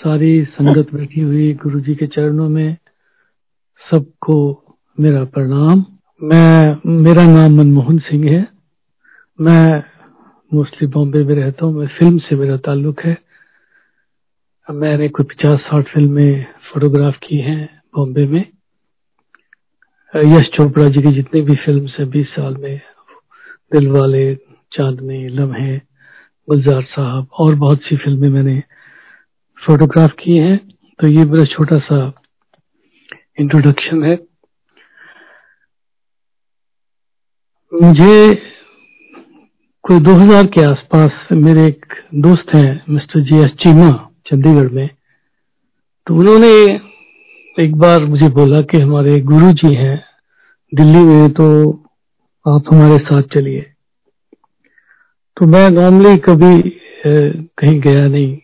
सारी संगत बैठी हुई गुरु जी के चरणों में सबको मेरा प्रणाम। मैं, मेरा नाम मनमोहन सिंह है। मैं मोस्टली बॉम्बे में रहता हूँ। मैं फ़िल्म से मेरा ताल्लुक है। मैंने कोई पचास साठ फ़िल्में फोटोग्राफ की हैं बॉम्बे में। यश चोपड़ा जी की जितनी भी फ़िल्म है, बीस साल में दिल वाले चांदनी, लम्हे, गुलजार साहब, और बहुत सी फ़िल्में मैंने फोटोग्राफ किए हैं तो ये मेरा छोटा सा इंट्रोडक्शन है। मुझे कोई 2000 के आसपास मेरे एक दोस्त हैं, mister G S Cheema, Chandigarh में। तो उन्होंने एक बार मुझे बोला कि हमारे गुरु जी हैं दिल्ली में तो आप हमारे साथ चलिए। तो मैं नॉर्मली कभी कहीं गया नहीं।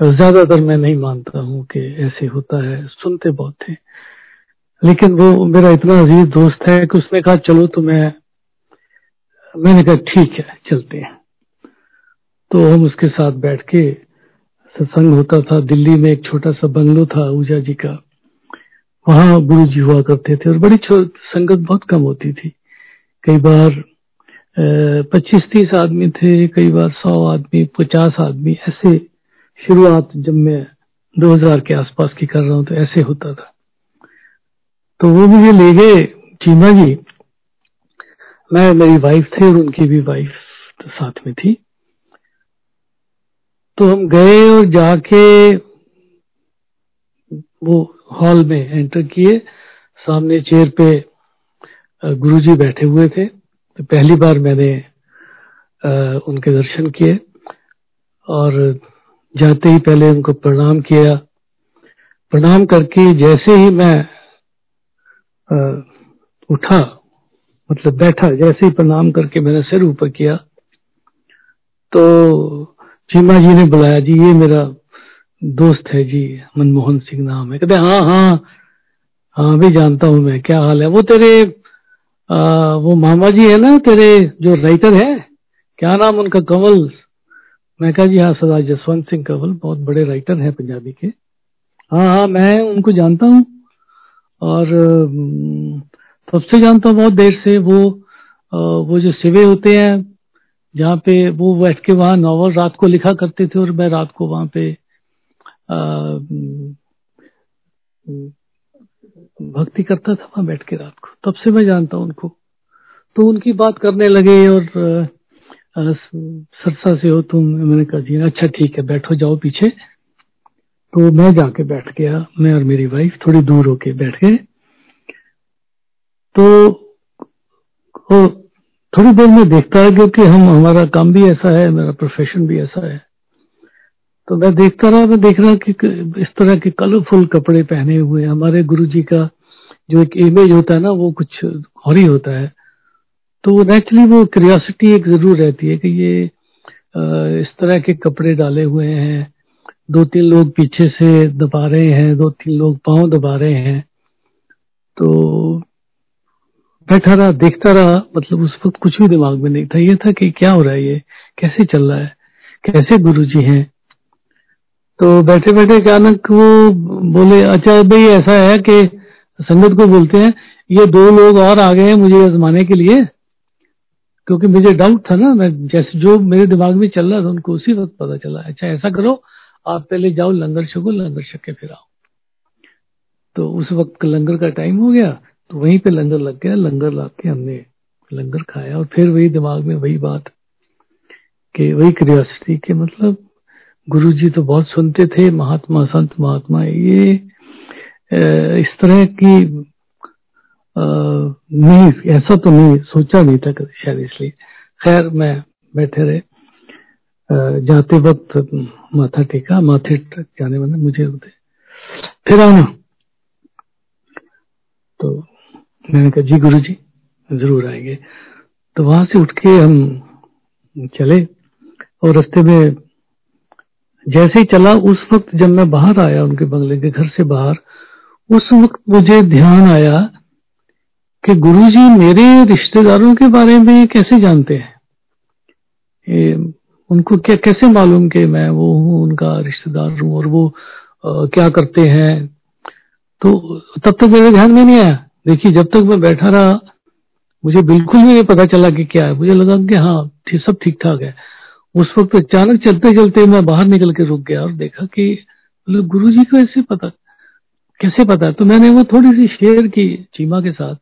ज़्यादातर मैं नहीं मानता हूँ कि ऐसे होता है। सुनते बहुत थे। लेकिन वो मेरा इतना अज़ीज़ दोस्त है कि उसने कहा, चलो तो मैं मैंने कहा, ठीक है, चलते हैं। तो हम उसके साथ बैठ के सत्संग होता था। दिल्ली में एक छोटा सा बंगलो था ऊजा जी का। वहाँ गुरु जी हुआ करते थे और बड़ी संगत बहुत कम होती थी। कई बार पच्चीस तीस आदमी थे, कई बार सौ आदमी, पचास आदमी, ऐसे शुरुआत जब मैं 2000 के आसपास की कर रहा हूँ तो ऐसे होता था। तो वो मुझे ले गए चीमा जी। मैं, मेरी वाइफ थे और उनकी भी वाइफ तो साथ में थी। तो हम गए और जाके वो हॉल में एंटर किए। सामने चेयर पे गुरुजी बैठे हुए थे। तो पहली बार मैंने उनके दर्शन किए। और जाते ही पहले उनको प्रणाम किया। प्रणाम करके जैसे ही मैं आ, उठा मतलब बैठा जैसे ही प्रणाम करके मैंने सिर ऊपर किया तो चीमा जी ने बुलाया जी ये मेरा दोस्त है जी मनमोहन सिंह नाम है। कहते हाँ हाँ हाँ भी जानता हूँ मैं क्या हाल है? वो तेरे आ, वो मामा जी है ना तेरे जो राइटर है? क्या नाम उनका? कंवल मैं कहा जी हाँ सरदार जसवंत सिंह कंवल बहुत बड़े राइटर हैं पंजाबी के। हाँ हाँ मैं उनको जानता हूँ और सबसे जानता हूँ बहुत देर से वो वो जो सिवे होते हैं, जहाँ पे वो बैठ के वहाँ नॉवल रात को लिखा करते थे और मैं रात को वहाँ पे भक्ति करता था वहाँ बैठ के रात को। तब से मैं जानता हूँ उनको। तो उनकी बात करने लगे और सरसा से हो तुम, मैंने कहा जी अच्छा ठीक है, बैठो जाओ पीछे। तो मैं जाके बैठ गया, मैं और मेरी वाइफ थोड़ी दूर होके बैठ गए। तो थोड़ी देर में देखता है क्योंकि हम, हमारा काम भी ऐसा है, मेरा प्रोफेशन भी ऐसा है। तो मैं देखता रहा, मैं देख रहा कि इस तरह के कलरफुल कपड़े पहने हुए हमारे गुरु जी का जो एक इमेज होता है ना, वो कुछ और ही होता है। तो नेचुरली वो क्रियोसिटी एक ज़रूर रहती है कि ये इस तरह के कपड़े डाले हुए हैं दो तीन लोग पीछे से दबा रहे हैं दो तीन लोग पाँव दबा रहे हैं। तो बैठा रहा, देखता रहा मतलब उस वक्त कुछ भी दिमाग में नहीं था। ये था कि क्या हो रहा है ये? कैसे चल रहा है? कैसे गुरु जी है? तो बैठे बैठे अचानक वो बोले अच्छा भाई, ऐसा है कि संगत को बोलते हैं, ये दो लोग और आ गए हैं मुझे आजमाने के लिए। क्योंकि मुझे डाउट था ना, मैं जैसे जो मेरे दिमाग में चल रहा था, उनको उसी वक्त पता चला। अच्छा ऐसा करो, आप पहले जाओ लंगर छको लंगर छक के फिर आओ। तो उस वक्त लंगर का टाइम हो गया तो वहीं पे लंगर लग गया, लंगर ला के हमने लंगर खाया और फिर वही दिमाग में वही बात कि, वही क्रियोसिटी के मतलब गुरु जी तो बहुत सुनते थे, महात्मा, संत महात्मा, ये इस तरह की नहीं, ऐसा तो नहीं, सोचा नहीं था शायद इसलिए। खैर, मैं बैठे रहे। जाते वक्त माथा टेका, माथे जाने वाले मुझे फिर आना। तो मैंने कहा, जी गुरु जी ज़रूर आएँगे। तो वहाँ से उठ के हम चले और रास्ते में जैसे ही चला, उस वक्त जब मैं बाहर आया, उनके बंगले के घर से बाहर, उस वक्त मुझे ध्यान आया कि गुरुजी मेरे रिश्तेदारों के बारे में कैसे जानते हैं? उनको क्या कैसे मालूम कि मैं वो हूँ उनका रिश्तेदार हूँ और वो आ, क्या करते हैं? तो तब तक मेरे ध्यान में नहीं आया। देखिए जब तक मैं बैठा रहा मुझे बिल्कुल भी नहीं पता चला कि क्या है। मुझे लगा कि हाँ थी, सब ठीक ठाक है। उस वक्त अचानक चलते चलते मैं बाहर निकल के रुक गया और देखा कि मतलब गुरु जी को ऐसे पता कैसे पता? तो मैंने वो थोड़ी सी शेयर की चीमा के साथ।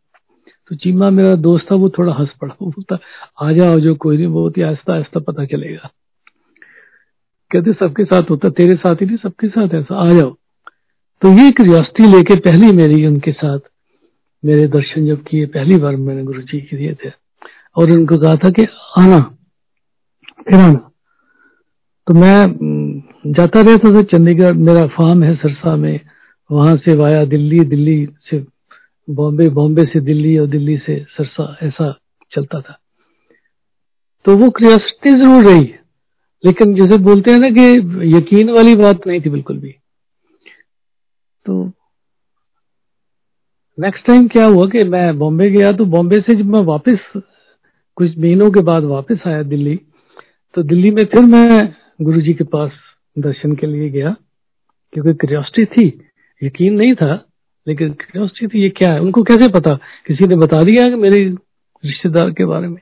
तो चीमा मेरा दोस्त था, वो थोड़ा हंस पड़ा। बोलता, आ जाओ जो कोई नहीं, बहुत ही आहिस्ता आहिस्ता पता चलेगा। कहते, सबके साथ होता, तेरे साथ ही नहीं, सबके साथ ऐसा। आ जाओ। तो ये क्यूरियोसिटी लेके पहली मेरी उनके साथ मेरे दर्शन जब किए, पहली बार मैंने गुरु जी के दिए थे। और उनको कहा था कि आना, फिर आना। तो मैं जाता रहता था, चंडीगढ़, मेरा फार्म है सरसा में। वहाँ से वाया दिल्ली दिल्ली से बॉम्बे बॉम्बे से दिल्ली और दिल्ली से सरसा, ऐसा चलता था। तो वो क्रियोसिटी ज़रूर रही, लेकिन जैसे बोलते हैं ना कि यकीन वाली बात नहीं थी बिल्कुल भी। तो नेक्स्ट टाइम क्या हुआ कि मैं बॉम्बे गया तो बॉम्बे से जब मैं वापस, कुछ महीनों के बाद वापस आया दिल्ली तो दिल्ली में फिर मैं गुरु जी के पास दर्शन के लिए गया, क्योंकि क्यूरियोसिटी थी, यकीन नहीं था। लेकिन क्यूरियोसिटी थी, ये क्या है? उनको कैसे पता? किसी ने बता दिया कि मेरे रिश्तेदार के बारे में।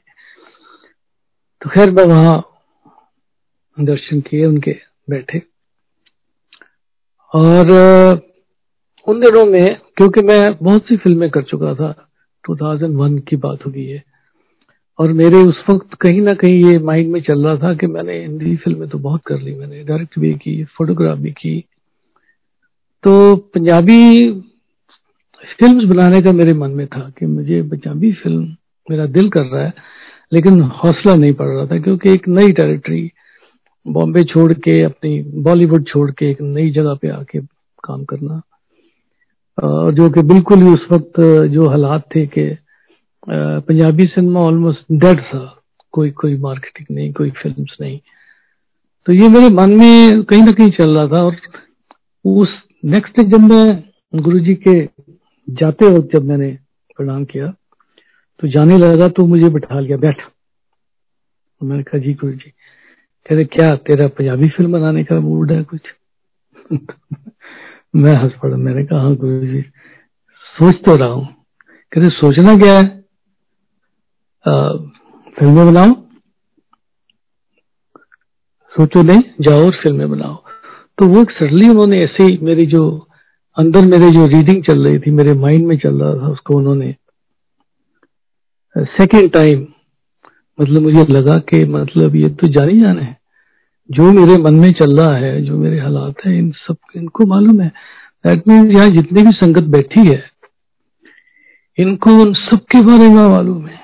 तो खैर, मैं वहाँ दर्शन किए, उनके बैठे। और उन दिनों में, क्योंकि मैं बहुत सी फ़िल्में कर चुका था 2001 की बात होगी है, और मेरे उस वक्त कहीं ना कहीं ये माइंड में चल रहा था कि मैंने हिंदी फ़िल्में तो बहुत कर ली, मैंने डायरेक्ट भी की फोटोग्राफ भी की। तो पंजाबी फिल्म्स बनाने का मेरे मन में था कि मुझे पंजाबी फ़िल्म मेरा दिल कर रहा है, लेकिन हौसला नहीं पड़ रहा था, क्योंकि एक नई टेरिटरी बॉम्बे छोड़ के, अपनी बॉलीवुड छोड़ के एक नई जगह पे आके काम करना और जो कि बिल्कुल ही उस वक्त जो हालात थे कि पंजाबी सिनेमा ऑलमोस्ट डेड था, कोई कोई मार्केटिंग नहीं, कोई फिल्म्स नहीं। तो ये मेरे मन में कहीं ना कहीं चल रहा था और उस नेक्स्ट जब मैं गुरु जी के जाते वक्त जब मैंने प्रणाम किया तो जाने लगा तो मुझे बिठा लिया, बैठ। तो मैंने कहा, जी गुरु जी कह रहे क्या, तेरा पंजाबी फ़िल्म बनाने का मूड है कुछ? मैं हंस पड़ा। मैंने कहा हाँ गुरु जी, सोच तो रहा हूँ। कहते, सोचना क्या है? फ़िल्में बनाओ। सोचो नहीं, जाओ और फ़िल्में बनाओ। तो वो सडनली उन्होंने ऐसे ही मेरी जो अंदर मेरे जो रीडिंग चल रही थी, मेरे माइंड में चल रहा था उसको उन्होंने सेकेंड टाइम मतलब मुझे लगा कि मतलब ये तो जाने जाने है। जो मेरे मन में चल रहा है, जो मेरे हालात है, इन सब, इनको मालूम है। दैट मीन यहाँ जितनी भी संगत बैठी है, इनको उन सबके बारे में मालूम है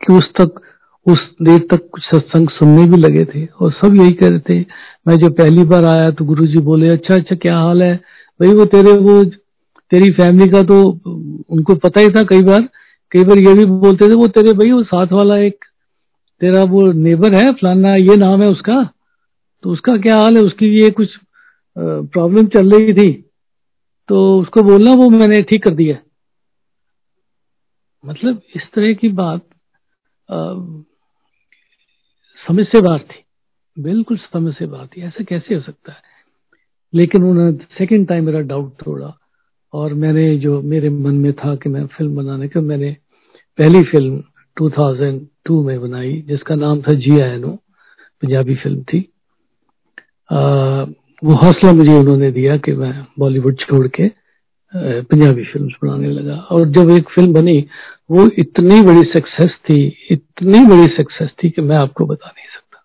कि उस तक, उस देर तक कुछ सत्संग सुनने भी लगे थे। और सब यही कह रहे थे, मैं जो पहली बार आया तो गुरु जी बोले अच्छा अच्छा क्या हाल है? भाई वो तेरे, वो तेरी फैमिली का तो उनको पता ही था कई बार कई बार ये भी बोलते थे, वो तेरे भाई, वो साथ वाला एक तेरा वो नेबर है, फलाना ये नाम है उसका तो उसका क्या हाल है? उसकी ये कुछ प्रॉब्लम चल रही थी तो उसको बोलना, वो मैंने ठीक कर दिया। मतलब इस तरह की बात समझ से बात थी, बिल्कुल समझ से बात थी, ऐसा कैसे हो सकता है? लेकिन उन्होंने सेकंड टाइम मेरा डाउट तोड़ा और मैंने जो मेरे मन में था कि मैं फ़िल्म बनाने का मैंने पहली फ़िल्म 2002 में बनाई जिसका नाम था जी आयनो पंजाबी फ़िल्म थी। आ, वो हौसला मुझे उन्होंने दिया कि मैं बॉलीवुड छोड़ के पंजाबी फ़िल्म बनाने लगा। और जब एक फ़िल्म बनी वो इतनी बड़ी सक्सेस थी इतनी बड़ी सक्सेस थी कि मैं आपको बता नहीं सकता।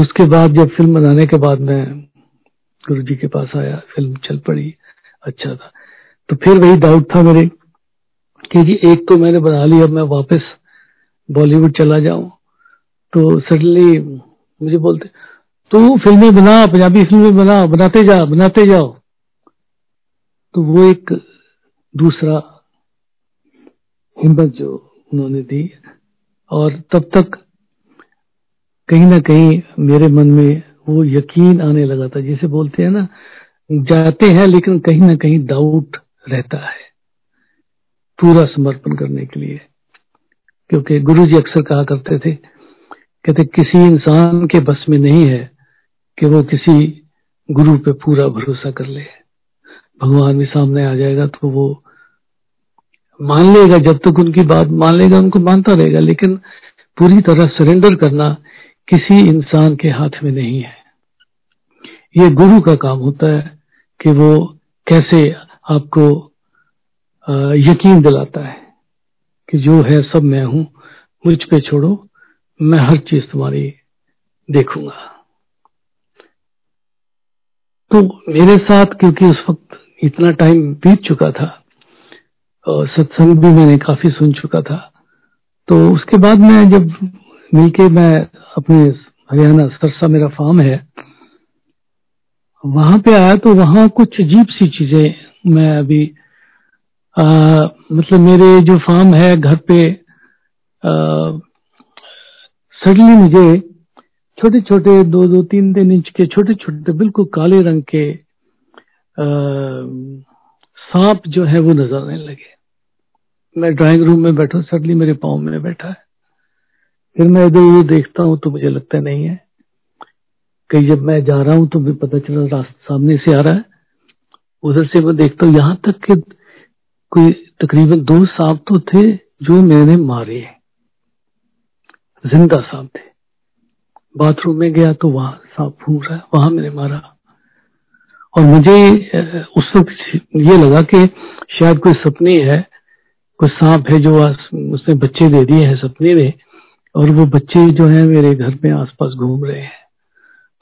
उसके बाद जब फ़िल्म बनाने के बाद मैं गुरु जी के पास आया, फ़िल्म चल पड़ी अच्छा था। तो फिर वही डाउट था मेरे कि जी एक तो मैंने बना ली, अब मैं वापस बॉलीवुड चला जाऊँ। तो सडनली मुझे बोलते, तू फ़िल्में बना, पंजाबी फ़िल्में बना, बनाते जा, बनाते जाओ। तो वो एक दूसरा हिम्मत जो उन्होंने दी। और तब तक कहीं ना कहीं मेरे मन में वो यकीन आने लगा था, जिसे बोलते हैं ना, जाते हैं लेकिन कहीं ना कहीं डाउट रहता है, पूरा समर्पण करने के लिए। क्योंकि गुरु जी अक्सर कहा करते थे, कहते, किसी इंसान के बस में नहीं है कि वो किसी गुरु पे पूरा भरोसा कर ले। भगवान भी सामने आ जाएगा तो वो मान लेगा, जब तक उनकी बात मान लेगा, उनको मानता रहेगा, लेकिन पूरी तरह सरेंडर करना किसी इंसान के हाथ में नहीं है। ये गुरु का काम होता है कि वो कैसे आपको यकीन दिलाता है कि जो है सब मैं हूँ, मुझ पे छोड़ो, मैं हर चीज़ तुम्हारी देखूँगा। तो मेरे साथ, क्योंकि उस वक्त इतना टाइम बीत चुका था और सत्संग भी मैंने काफ़ी सुन चुका था तो उसके बाद मैं जब मिलके मैं अपने हरियाणा सरसा मेरा फार्म है। वहाँ पे आया तो वहाँ कुछ अजीब सी चीज़ें मैं अभी आ, मतलब मेरे जो फार्म है घर पे सडनली मुझे छोटे छोटे दो दो तीन तीन इंच के छोटे छोटे बिल्कुल काले रंग के सांप जो है वो नज़र आने लगे। मैं ड्राइंग रूम में बैठा सडनली मेरे पाँव में बैठा है। फिर मैं इधर उधर देखता हूँ तो मुझे लगता नहीं है। कहीं जब मैं जा रहा हूँ तो मुझे पता चला रास्ता सामने से आ रहा है। उधर से मैं देखता हूँ, यहाँ तक कि कोई तकरीबन दो सांप तो थे जो मैंने मारे। ज़िंदा सांप थे। बाथरूम में गया तो वहाँ सांप फूक रहा है, वहाँ मैंने मारा। और मुझे उस वक्त ये लगा कि शायद कोई सपने है, कोई सांप है जो उसने बच्चे दे दिए हैं सपने में। और वो बच्चे जो है मेरे घर में आसपास घूम रहे हैं।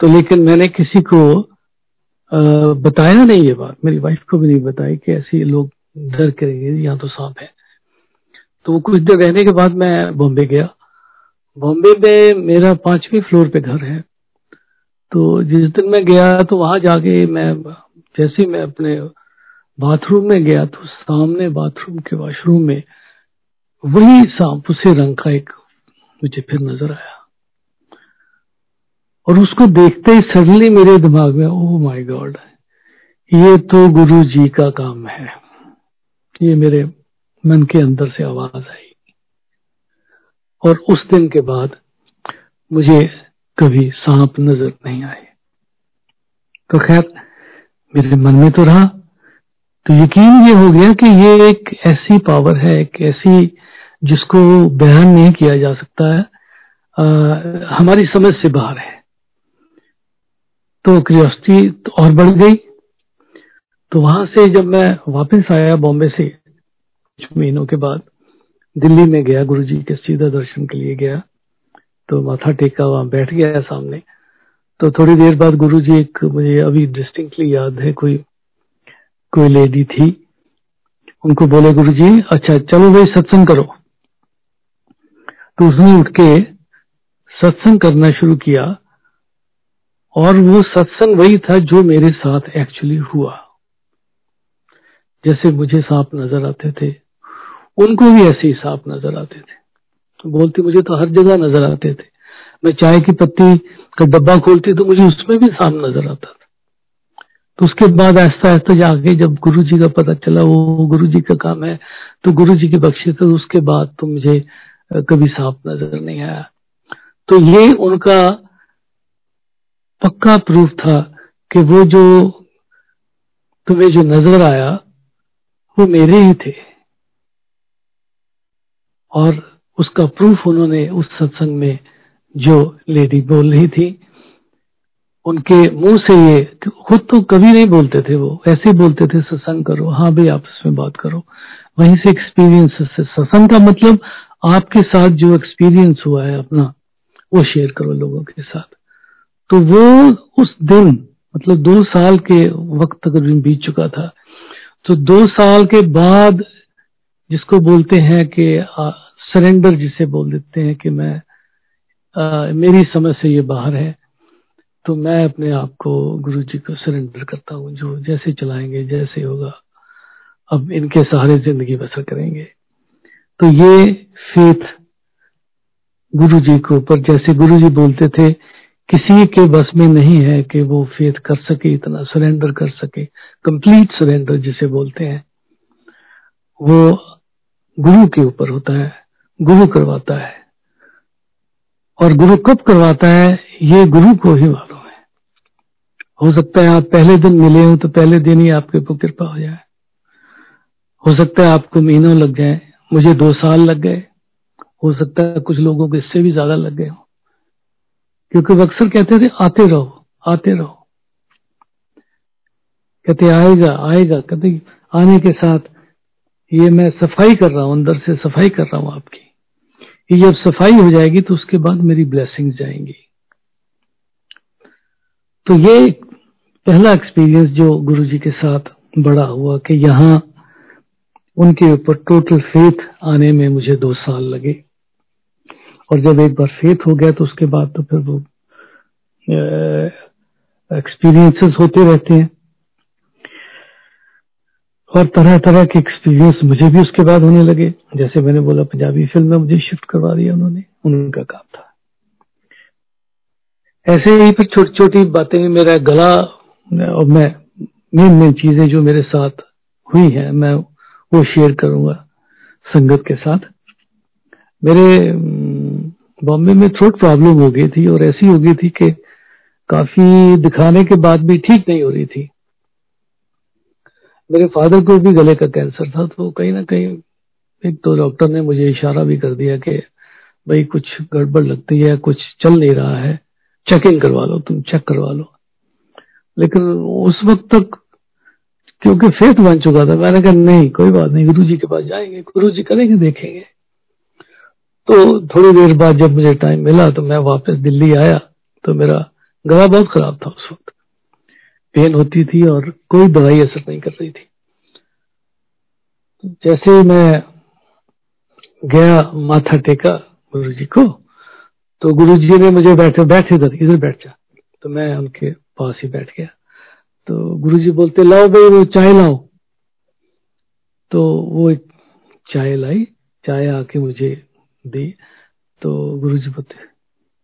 तो लेकिन मैंने किसी को आ, बताया नहीं ये बात। मेरी वाइफ को भी नहीं बताई कि ऐसे लोग डर करेंगे यहाँ तो सांप है। तो कुछ देर रहने के बाद मैं बॉम्बे गया। बॉम्बे में मेरा पांचवी फ्लोर पे घर है। तो जिस दिन मैं गया तो वहाँ जाके मैं जैसे मैं अपने बाथरूम में गया तो सामने बाथरूम के वॉशरूम में वही सांप उसे रंग का एक मुझे फिर नज़र आया। और उसको देखते ही सडनली मेरे दिमाग में ओ माय गॉड ये तो गुरु जी का काम है। ये मेरे मन के अंदर से आवाज़ आई। और उस दिन के बाद मुझे कभी सांप नज़र नहीं आए। तो खैर, मेरे मन में तो रहा। तो यकीन ये हो गया कि ये एक ऐसी पावर है, एक ऐसी जिसको बयान नहीं किया जा सकता है आ, हमारी समझ से बाहर है। तो क्रियोसिटी तो और बढ़ गई। तो वहाँ से जब मैं वापस आया बॉम्बे से कुछ महीनों के बाद दिल्ली में गया गुरु जी के सीधा दर्शन के लिए गया तो माथा टेका वहाँ बैठ गया सामने। तो थोड़ी देर बाद गुरु जी एक मुझे अभी डिस्टिंक्टली याद है कोई कोई लेडी थी। उनको बोले गुरु जी अच्छा चलो भाई सत्संग करो। तो उसने उठ के सत्संग करना शुरू किया और वो सत्संग वही था जो मेरे साथ एक्चुअली हुआ। जैसे मुझे सांप नज़र आते थे, उनको भी ऐसे ही सांप नज़र आते थे। तो बोलती, मुझे तो हर जगह नज़र आते थे। मैं चाय की पत्ती का डब्बा खोलती तो मुझे उसमें भी सांप नज़र आता था। तो उसके बाद ऐसा ऐसा जाके जब गुरु जी का पता चला वो गुरु जी का काम है तो गुरु जी की बख्शी तो उसके बाद तो मुझे कभी साफ़ नज़र नहीं आया। तो ये उनका पक्का प्रूफ था कि वो जो तुम्हें जो नज़र आया, वो मेरे ही थे। और उसका प्रूफ उन्होंने उस सत्संग में जो लेडी बोल रही थी, उनके मुँह से ये, खुद तो कभी नहीं बोलते थे वो, ऐसे बोलते थे, सत्संग करो हाँ भाई, आपस में बात करो। वहीं से एक्सपीरियंस सत्संग का मतलब आपके साथ जो एक्सपीरियंस हुआ है अपना वो शेयर करो लोगों के साथ। तो वो उस दिन मतलब दो साल के वक्त तक बीत चुका था तो दो साल के बाद जिसको बोलते हैं कि सरेंडर जिसे बोल देते हैं कि मैं आ, मेरी समझ से ये बाहर है तो मैं अपने आप को गुरु जी को सरेंडर करता हूँ जो जैसे चलाएँगे जैसे होगा अब इनके सहारे ज़िंदगी बसर करेंगे। तो ये फेथ गुरु जी के ऊपर, जैसे गुरु जी बोलते थे, किसी के बस में नहीं है कि वो फेथ कर सके, इतना सरेंडर कर सके कंप्लीट सरेंडर जिसे बोलते हैं, वो गुरु के ऊपर होता है, गुरु करवाता है। और गुरु कब करवाता है, ये गुरु को ही मालूम है। हो सकता है आप पहले दिन मिले हो तो पहले दिन ही आपके ऊपर कृपा हो जाए। हो सकता है आपको महीनों लग जाए, मुझे दो साल लग गए हो सकता है कुछ लोगों को इससे भी ज़्यादा लग गए हो। क्योंकि वो अक्सर कहते थे, आते रहो आते रहो। कहते, आएगा आएगा। कहते, आने के साथ ये मैं सफ़ाई कर रहा हूँ, अंदर से सफ़ाई कर रहा हूँ आपकी। ये जब सफ़ाई हो जाएगी तो उसके बाद मेरी ब्लेसिंग जाएँगी। तो ये पहला एक्सपीरियंस जो गुरु जी के साथ बड़ा हुआ कि यहाँ उनके ऊपर टोटल फेथ आने में मुझे दो साल लगे। और जब एक बार फेथ हो गया तो उसके बाद तो फिर वो एक्सपीरियंसेस होते रहते हैं। और तरह तरह के एक्सपीरियंस मुझे भी उसके बाद होने लगे। जैसे मैंने बोला, पंजाबी फ़िल्म में मुझे शिफ्ट करवा दिया उन्होंने। उनका काम था। ऐसे ही फिर छोटी छोटी बातें, मेरा गला और मैं, मेन मेन चीज़ें जो मेरे साथ हुई हैं, मैं वो शेयर करूँगा संगत के साथ। मेरे बॉम्बे में थ्रोट प्रॉब्लम हो गई थी और ऐसी हो गई थी कि काफ़ी दिखाने के बाद भी ठीक नहीं हो रही थी। मेरे फादर को भी गले का कैंसर था तो कहीं ना कहीं एक तो डॉक्टर ने मुझे इशारा भी कर दिया कि भाई कुछ गड़बड़ लगती है, कुछ चल नहीं रहा है चेकिंग करवा लो, तुम चेक करवा लो। लेकिन उस वक्त तक क्योंकि फेथ बन चुका था, मैंने कहा, नहीं, कोई बात नहीं गुरु जी के पास जाएँगे गुरु जी करेंगे, देखेंगे। तो थोड़ी देर बाद जब मुझे टाइम मिला तो मैं वापस दिल्ली आया तो मेरा गला बहुत खराब था उस वक्त। पेन होती थी और कोई दवाई असर नहीं कर रही थी। जैसे मैं गया माथा टेका गुरु जी को तो गुरु जी ने मुझे बैठे बैठे इधर इधर बैठ जा। तो मैं उनके पास ही बैठ गया। तो गुरु जी बोलते, लाओ भाई, वो चाय लाओ। तो वो चाय लाई। चाय आके मुझे दी। तो गुरु जी बोलते,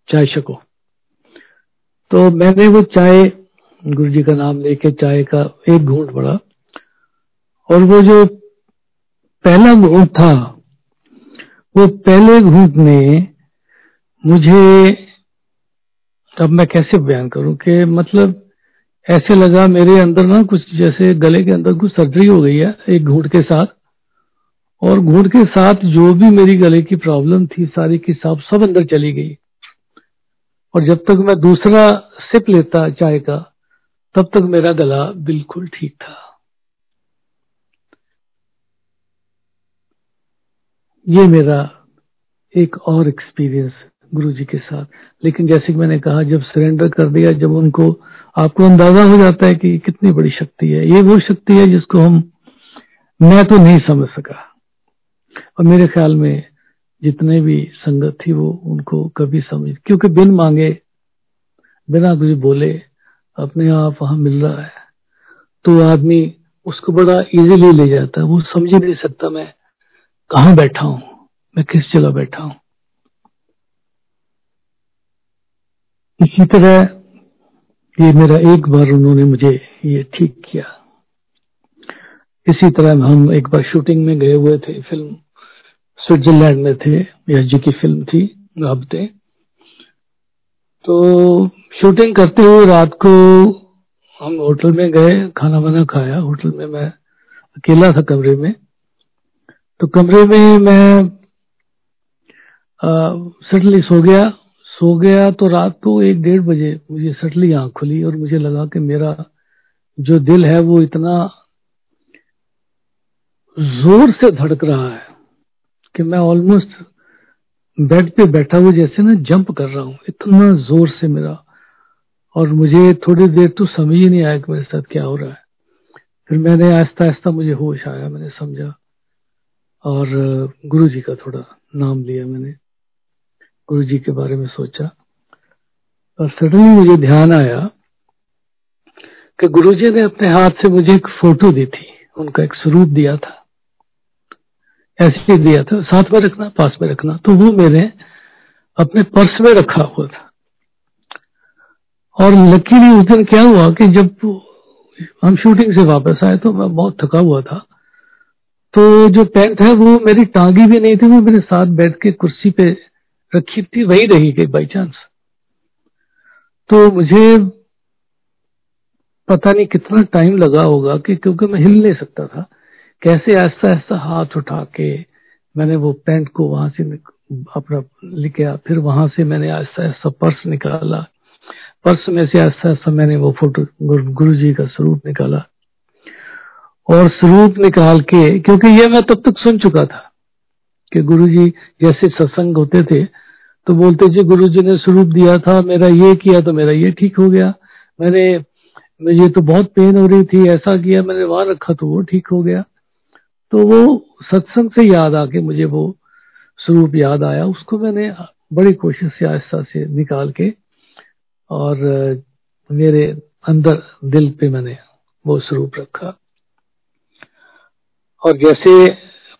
चाय शको तो मैंने वो चाय गुरु जी का नाम लेके चाय का एक घूंट पड़ा। और वो जो पहला घूंट था, वो पहले घूंट में मुझे, अब मैं कैसे बयान करूँ कि मतलब ऐसे लगा मेरे अंदर ना कुछ जैसे गले के अंदर कुछ सर्जरी हो गई है, एक घूट के साथ। और घूट के साथ जो भी मेरी गले की प्रॉब्लम थी, सारी की साफ़ सब अंदर चली गई। और जब तक मैं दूसरा सिप लेता चाय का, तब तक मेरा गला बिल्कुल ठीक था। ये मेरा एक और एक्सपीरियंस गुरु जी के साथ। लेकिन जैसे कि मैंने कहा, जब सरेंडर कर दिया, जब उनको, आपको अंदाज़ा हो जाता है कि कितनी बड़ी शक्ति है। ये वो शक्ति है जिसको हम, मैं तो नहीं समझ सका। और मेरे ख्याल में जितने भी संगत थी वो उनको कभी समझ, क्योंकि बिन मांगे, बिना कुछ बोले, अपने आप वहाँ मिल रहा है तो आदमी उसको बड़ा इजीली ले जाता है। वो समझ ही नहीं सकता मैं कहा बैठा हूँ, मैं किस जगह बैठा हूँ। इसी तरह ये मेरा एक बार उन्होंने मुझे ये ठीक किया। इसी तरह हम एक बार शूटिंग में गए हुए थे फ़िल्म स्विट्जरलैंड में थे यश जी की फ़िल्म थी हफ़्ते तो शूटिंग करते हुए रात को हम होटल में गए, खाना वाना खाया। होटल में मैं अकेला था कमरे में। तो कमरे में मैं सडनली सो गया। सो गया तो रात को एक डेढ़ बजे मुझे सटली आँख खुली और मुझे लगा कि मेरा जो दिल है वो इतना ज़ोर से धड़क रहा है। कि मैं ऑलमोस्ट बेड पे बैठा हुआ जैसे ना जंप कर रहा हूँ। इतना ज़ोर से मेरा। और मुझे थोड़ी देर तो समझ ही नहीं आया कि मेरे साथ क्या हो रहा है। फिर मैंने आहिस्ता आहिस्ता मुझे होश आया, मैंने समझा। और गुरु जी का थोड़ा नाम लिया मैंने। गुरु जी के बारे में सोचा। और सडनली मुझे ध्यान आया कि गुरु जी ने अपने हाथ से मुझे एक फ़ोटो दी थी। उनका एक स्वरूप दिया था। ऐसे दिया था, साथ में रखना, पास में रखना तो वो मैंने अपने पर्स में रखा हुआ था। और लकीली उस दिन क्या हुआ कि जब हम शूटिंग से वापस आए तो मैं बहुत थका हुआ था। तो जो पेंट है वो मेरी टांगी भी नहीं थी, वो मेरे साथ बैठ के कुर्सी पे रखी थी, वही रही गई बाई चांस तो मुझे पता नहीं कितना टाइम लगा होगा कि क्योंकि मैं हिल नहीं सकता था। कैसे ऐसा ऐसा हाथ उठा के मैंने वो पेंट को वहाँ से अपना लिखा फिर वहाँ से मैंने ऐसा ऐसा पर्स निकाला। पर्स में से ऐसा ऐसा मैंने वो फ़ोटो गुरु जी का स्वरूप निकाला। और स्वरूप निकाल के, क्योंकि ये मैं तब तक सुन चुका था कि गुरु जी जैसे सत्संग होते थे तो बोलते जी गुरु जी ने स्वरूप दिया था, मेरा ये किया तो मेरा ये ठीक हो गया। मैंने मुझे तो बहुत पेन हो रही थी, ऐसा किया, मैंने वहाँ रखा तो वो ठीक हो गया। तो वो सत्संग से याद आके मुझे वो स्वरूप याद आया। उसको मैंने बड़ी कोशिश से आहिस्ता से निकाल के और मेरे अंदर दिल पे मैंने वो स्वरूप रखा। और जैसे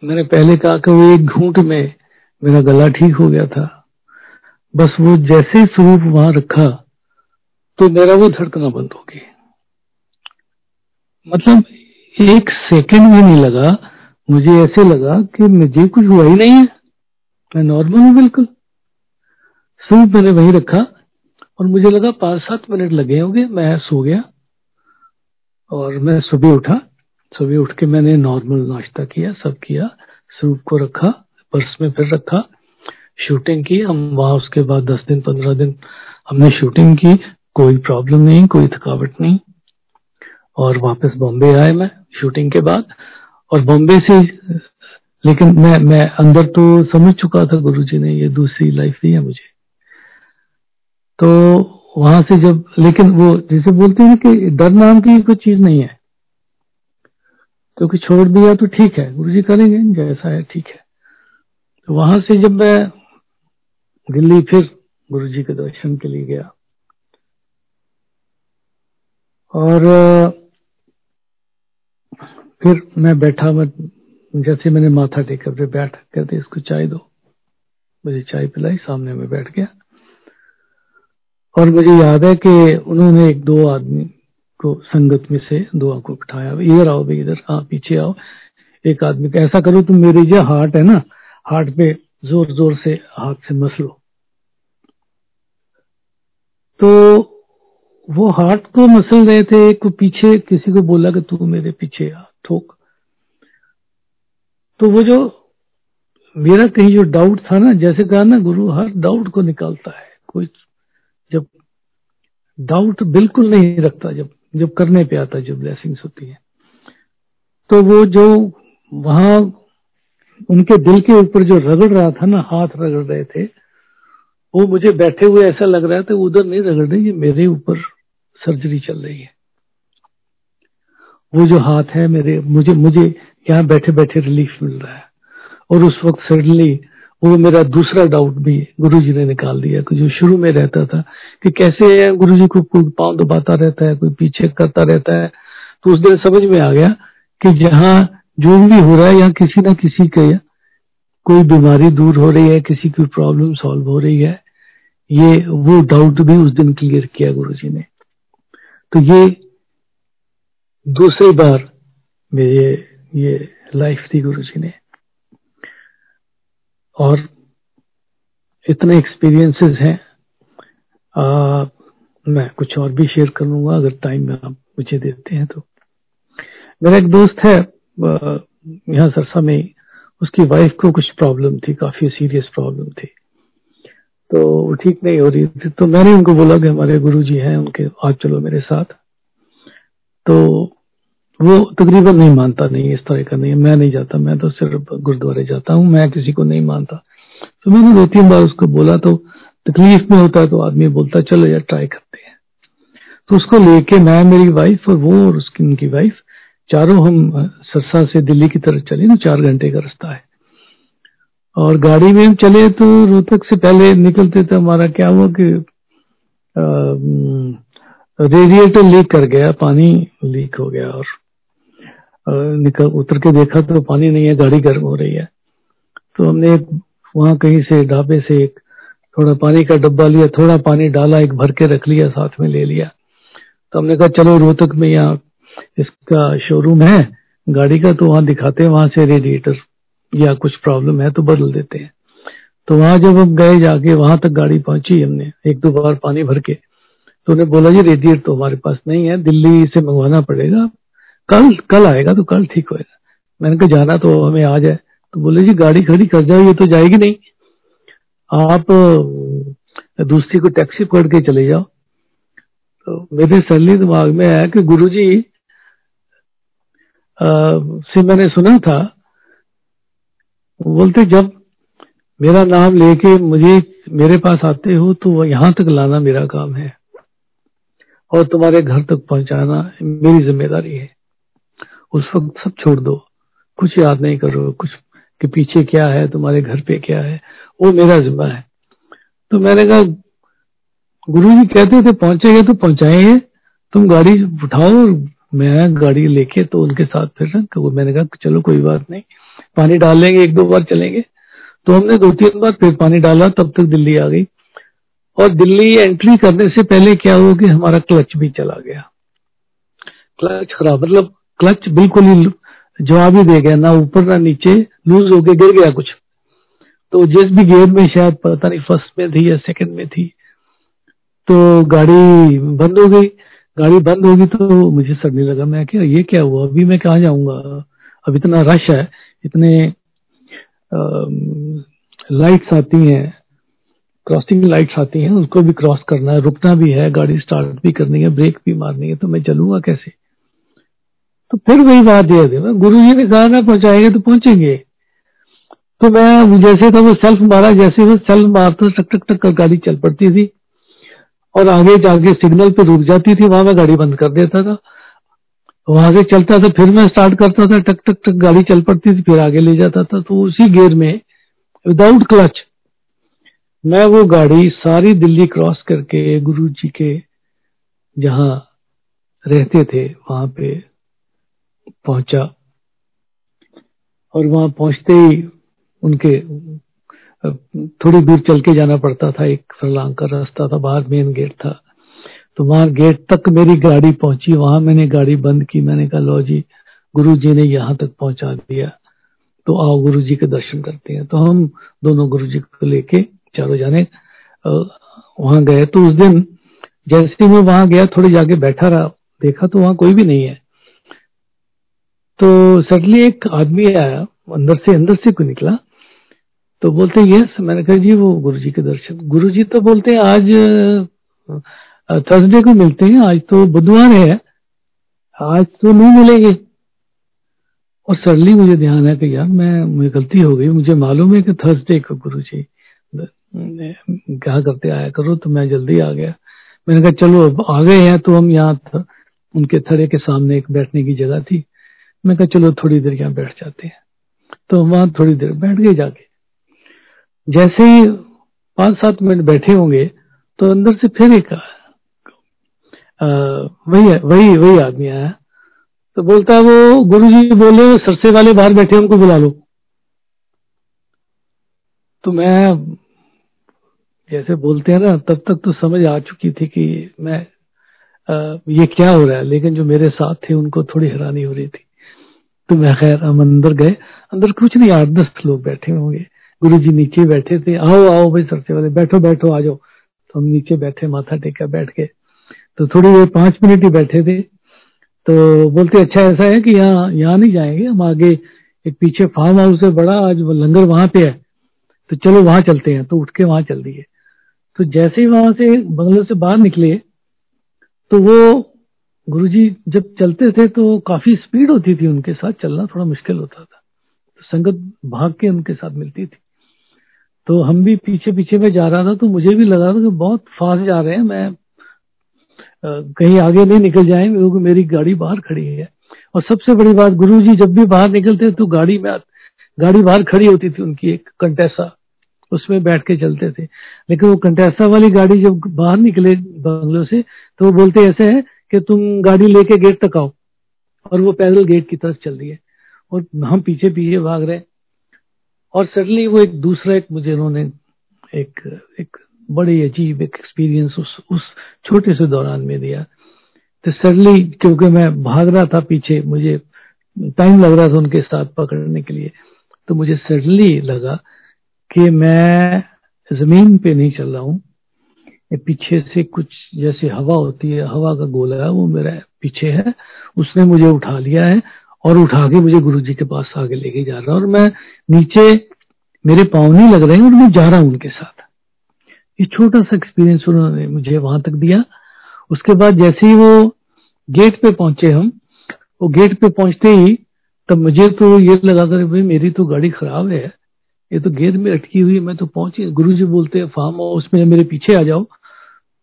मैंने पहले कहा कि वो एक घूंट में मेरा गला ठीक हो गया था, बस वो जैसे स्वरूप वहाँ रखा तो मेरा वो धड़कना बंद हो गई मतलब एक सेकंड भी नहीं लगा मुझे ऐसे लगा कि मुझे कुछ हुआ ही नहीं है। मैं नॉर्मल हूँ बिल्कुल। सूप मैंने वहीं रखा और मुझे लगा पाँच सात मिनट लगे होंगे, मैं सो गया और मैं सुबह उठा। सुबह उठ के मैंने नॉर्मल नाश्ता किया, सब किया सूप को रखा पर्स में फिर रखा शूटिंग की। हम वहाँ उसके बाद दस दिन, पंद्रह दिन हमने शूटिंग की, कोई प्रॉब्लम नहीं, कोई थकावट नहीं। और वापस बॉम्बे आए मैं शूटिंग के बाद। और बॉम्बे से लेकिन मैं मैं अंदर तो समझ चुका था गुरुजी ने, ये दूसरी लाइफ दी है मुझे। तो वहाँ से जब, लेकिन वो जैसे बोलते हैं कि डर नाम की कोई चीज़ नहीं है। क्योंकि छोड़ दिया तो ठीक है गुरु जी करेंगे जैसा है, ठीक है। तो वहाँ से जब मैं दिल्ली फिर गुरु जी के दर्शन के लिए गया। और फिर मैं बैठा, मैं जैसे मैंने माथा टेका, फिर बैठ, कहते, इसको चाय दो। मुझे चाय पिलाई, सामने में बैठ गया। और मुझे याद है कि उन्होंने एक दो आदमी को संगत में से दुआ को बिठाया इधर आओ, भाई, इधर हाँ पीछे आओ। एक आदमी का, ऐसा करो, तुम मेरी जो हार्ट है ना, हार्ट पे ज़ोर ज़ोर से हाथ से मस लो। तो वो हार्ट को मसल रहे थे, को पीछे, किसी को बोला कि तू मेरे पीछे आ। ठोक तो वो जो, मेरा कहीं जो डाउट था ना, जैसे कहा ना, गुरु हर डाउट को निकालता है। कोई जब डाउट बिल्कुल नहीं रखता, जब जब करने पे आता जो ब्लेसिंग्स होती है। तो वो जो वहाँ उनके दिल के ऊपर जो रगड़ रहा था ना, हाथ रगड़ रहे थे, वो मुझे बैठे हुए ऐसा लग रहा था, उधर नहीं रगड़ रही मेरे ऊपर सर्जरी चल रही है। वो जो हाथ है मेरे, मुझे मुझे यहाँ बैठे बैठे रिलीफ मिल रहा है। और उस वक्त सडनली वो मेरा दूसरा डाउट भी गुरु जी ने निकाल दिया कि जो शुरू में रहता था कि कैसे गुरु जी को पाँव दबाता रहता है, कोई पीछे करता रहता है। तो उस दिन समझ में आ गया कि जहाँ जो भी हो रहा है, यहाँ किसी ना किसी के कोई बीमारी दूर हो रही है, किसी की प्रॉब्लम सॉल्व हो रही है। ये, वो डाउट भी उस दिन क्लियर किया गुरु जी ने। तो ये दूसरी बार मेरे ये लाइफ थी गुरु जी ने। और इतने एक्सपीरियंसेस हैं। मैं कुछ और भी शेयर कर लूँगा, अगर टाइम आप मुझे देते हैं तो। मेरा एक दोस्त है यहाँ सरसा में उसकी वाइफ को कुछ प्रॉब्लम थी, काफ़ी सीरियस प्रॉब्लम थी। तो वो ठीक नहीं हो रही थी। तो मैंने उनको बोला कि हमारे गुरु जी हैं, उनके आज चलो मेरे साथ। तो वो तकरीबन नहीं मानता, नहीं, इस तरह का नहीं, मैं नहीं जाता, मैं तो सिर्फ़ गुरुद्वारे जाता हूँ, मैं किसी को नहीं मानता। तो मैंने दो तीन बार उसको बोला तो तकलीफ़ में होता है तो आदमी बोलता चलो यार ट्राई करते हैं। तो उसको लेके मैं, मेरी वाइफ और वो और उसकी, उनकी वाइफ चारों हम सरसा से दिल्ली की तरफ़ चले ना चार घंटे का रास्ता है। और गाड़ी में हम चले तो रोहतक से पहले निकलते थे, हमारा क्या हुआ कि रेडिएटर लीक कर गया, पानी लीक हो गया और निकल, उतर के देखा तो पानी नहीं है, गाड़ी गर्म हो रही है। तो हमने एक, वहाँ कहीं से ढाबे से एक, थोड़ा पानी का डब्बा लिया, थोड़ा पानी डाला, एक भर के रख लिया, साथ में ले लिया। तो हमने कहा, चलो रोहतक में यहाँ इसका शोरूम है, गाड़ी का तो वहाँ दिखाते हैं, वहाँ से रेडिएटर या कुछ प्रॉब्लम है तो बदल देते हैं। तो वहाँ जब हम गए, जाके वहाँ तक गाड़ी पहुँची हमने, एक दो बार पानी भर के तो उन्हें बोला जी रेडिएटर तो हमारे पास नहीं है, दिल्ली से मंगवाना पड़ेगा कल कल आएगा तो कल ठीक होएगा। मैंने कहा, जाना तो हमें आ जाए तो बोले, जी, गाड़ी खड़ी कर जाओ, ये तो जाएगी नहीं। आप दूसरी को टैक्सी पकड़ के चले जाओ। तो मेरे सैलरी दिमाग में आया कि गुरु गुरुजी से मैंने सुना था बोलते, जब मेरा नाम लेके मुझे, मेरे पास आते हो तो यहाँ तक लाना मेरा काम है और तुम्हारे घर तक पहुंचाना मेरी ज़िम्मेदारी है। उस वक्त सब छोड़ दो। कुछ याद नहीं करो, कुछ कि पीछे क्या है, तुम्हारे घर पे क्या है, वो मेरा जिम्मा है। तो मैंने कहा, गुरु जी कहते थे पहुँचेंगे तो पहुंचाएँगे तुम गाड़ी उठाओ मैं गाड़ी लेके तो उनके साथ फिर मैंने कहा, चलो, कोई बात नहीं। पानी डाल लेंगे, एक दो बार चलेंगे। तो हमने दो तीन बार फिर पानी डाला, तब तक दिल्ली आ गई। और दिल्ली एंट्री करने से पहले क्या हुआ कि हमारा क्लच भी चला गया। क्लच खराब मतलब क्लच बिल्कुल ही जवाब ही दे गया, ना ऊपर ना नीचे, लूज होके गिर गया कुछ। तो जिस भी गेयर में शायद पता नहीं फ़र्स्ट में थी या सेकंड में थी तो गाड़ी बंद हो गई। गाड़ी बंद होगी तो मुझे सड़ने लगा। मैं क्या, ये क्या हुआ? अभी मैं कहा जाऊँगा? अब इतना रश है, इतने लाइट्स आती हैं क्रॉसिंग लाइट्स आती हैं, उसको भी क्रॉस करना है। रुकना भी है, गाड़ी स्टार्ट भी करनी है ब्रेक भी मारनी है तो मैं चलूँगा कैसे? तो फिर वही बात ये थी गुरु जी ने कहा ना, पहुंचाएँगे तो पहुँचेंगे। तो मैं जैसे था, वो सेल्फ मारा, जैसे वो सेल्फ मारता, टक टक टक, कर गाड़ी चल पड़ती थी। और आगे जाके सिग्नल पे रुक जाती थी, वहाँ मैं गाड़ी बंद कर देता था। वहाँ से चलता था, फिर मैं स्टार्ट करता था, टक टक टक, गाड़ी चल पड़ती थी, फिर आगे ले जाता था। तो उसी गेयर में विदाउट क्लच मैं वो गाड़ी सारी दिल्ली क्रॉस करके, गुरु जी के जहाँ रहते थे, वहाँ पे पहुँचा। और वहाँ पहुँचते ही उनके थोड़ी दूर चल के जाना पड़ता था। एक फरलांग का रास्ता था, बाहर मेन गेट था। तो वहाँ गेट तक मेरी गाड़ी पहुँची। वहाँ मैंने गाड़ी बंद की। मैंने कहा, लो जी गुरु जी ने यहाँ तक पहुँचा दिया। तो आओ गुरु जी के दर्शन करते हैं। तो हम दोनों गुरु जी को लेके चारों जाने वहाँ गए। तो उस दिन जैसे मैं वहाँ गया, थोड़ी जाके बैठा रहा। देखा तो वहाँ कोई भी नहीं है। तो सडनली एक आदमी आया, अंदर से अंदर से को निकला? तो बोलते, यस, मैंने कहा, जी, वो गुरु जी के दर्शन. गुरु जी तो बोलते हैं आज थर्सडे को मिलते हैं, आज तो बुधवार है, आज तो नहीं मिलेंगे। और सडनली मुझे ध्यान है कि यार, मैं, मुझे गलती हो गई। मुझे मालूम है कि थर्सडे को गुरु जी कहा करते, आया करो तो मैं जल्दी आ गया। मैंने कहा, चलो, अब आ गए हैं तो हम यहाँ उनके थरे के सामने एक बैठने की जगह थी। मैं कहा चलो थोड़ी देर यहाँ बैठ जाते हैं। तो वहाँ थोड़ी देर बैठ गए जाके। जैसे ही पाँच सात मिनट बैठे होंगे तो अंदर से फिर एक वही वही वही आदमी आया। तो बोलता है वो गुरु जी बोले सरसे वाले बाहर बैठे उनको बुला लो। तो मैं जैसे बोलते हैं ना तब तक तो समझ आ चुकी थी कि मैं आ, ये क्या हो रहा है लेकिन जो मेरे साथ थे उनको थोड़ी हैरानी हो रही थी। तो मैं खैर, हम अंदर गए। अंदर कुछ नहीं, आठ दस लोग बैठे होंगे। गुरु जी नीचे बैठे थे। आओ आओ भाई सबसे वाले, बैठो बैठो, आ जाओ। तो हम नीचे बैठे, माथा टेका बैठ के। तो थोड़ी देर पाँच मिनट ही बैठे थे। तो बोलते अच्छा ऐसा है कि यहाँ यहाँ नहीं जाएँगे? हम आगे एक पीछे फार्म हाउस है, बड़ा, आज लंगर वहाँ पे है। तो चलो, वहाँ चलते हैं। तो उठ के वहाँ चल दिए। तो जैसे ही वहाँ से बंगलों से बाहर निकले तो वो गुरुजी जब चलते थे तो काफ़ी स्पीड होती थी उनके साथ, चलना थोड़ा मुश्किल होता था। तो संगत भाग के उनके साथ मिलती थी। तो हम भी पीछे पीछे में जा रहा था तो मुझे भी लगा था कि बहुत फास्ट जा रहे हैं, मैं कहीं आगे नहीं निकल जाए, क्योंकि मेरी गाड़ी बाहर खड़ी है। और सबसे बड़ी बात गुरु जी जब भी बाहर निकलते तो गाड़ी में गाड़ी बाहर खड़ी होती थी उनकी एक कंटेसा, उसमें बैठ के चलते थे। लेकिन वो कंटेसा वाली गाड़ी जब बाहर निकले बंगलों से तो वो बोलते, ऐसे है कि तुम गाड़ी लेके गेट तक आओ। और वो पैदल गेट की तरफ़ चल रही है। और हम पीछे पीछे भाग रहे और सडनली वो एक दूसरा एक मुझे उन्होंने एक एक बड़ी अजीब एक एक्सपीरियंस उस उस छोटे से दौरान में दिया। तो सडनली क्योंकि मैं भाग रहा था पीछे, मुझे टाइम लग रहा था उनके साथ पकड़ने के लिए। तो मुझे सडनली लगा कि मैं ज़मीन पे नहीं चल रहा हूँ। पीछे से कुछ जैसे हवा होती है, हवा का गोला है, वो मेरा पीछे है। उसने मुझे उठा लिया है और उठा के मुझे गुरु जी के पास आगे लेके जा रहा है और मैं नीचे, मेरे पाँव नहीं लग रहे हैं, और मैं जा रहा हूँ उनके साथ। ये छोटा सा एक्सपीरियंस उन्होंने मुझे वहाँ तक दिया। उसके बाद जैसे ही वो गेट पे पहुँचे हम, वो गेट पे पहुँचते ही तब मुझे तो ये लगा था भाई मेरी तो गाड़ी खराब है। ये तो गेट में अटकी हुई मैं तो पहुँची गुरु जी बोलते हैं, फार्म हाउस में मेरे पीछे आ जाओ।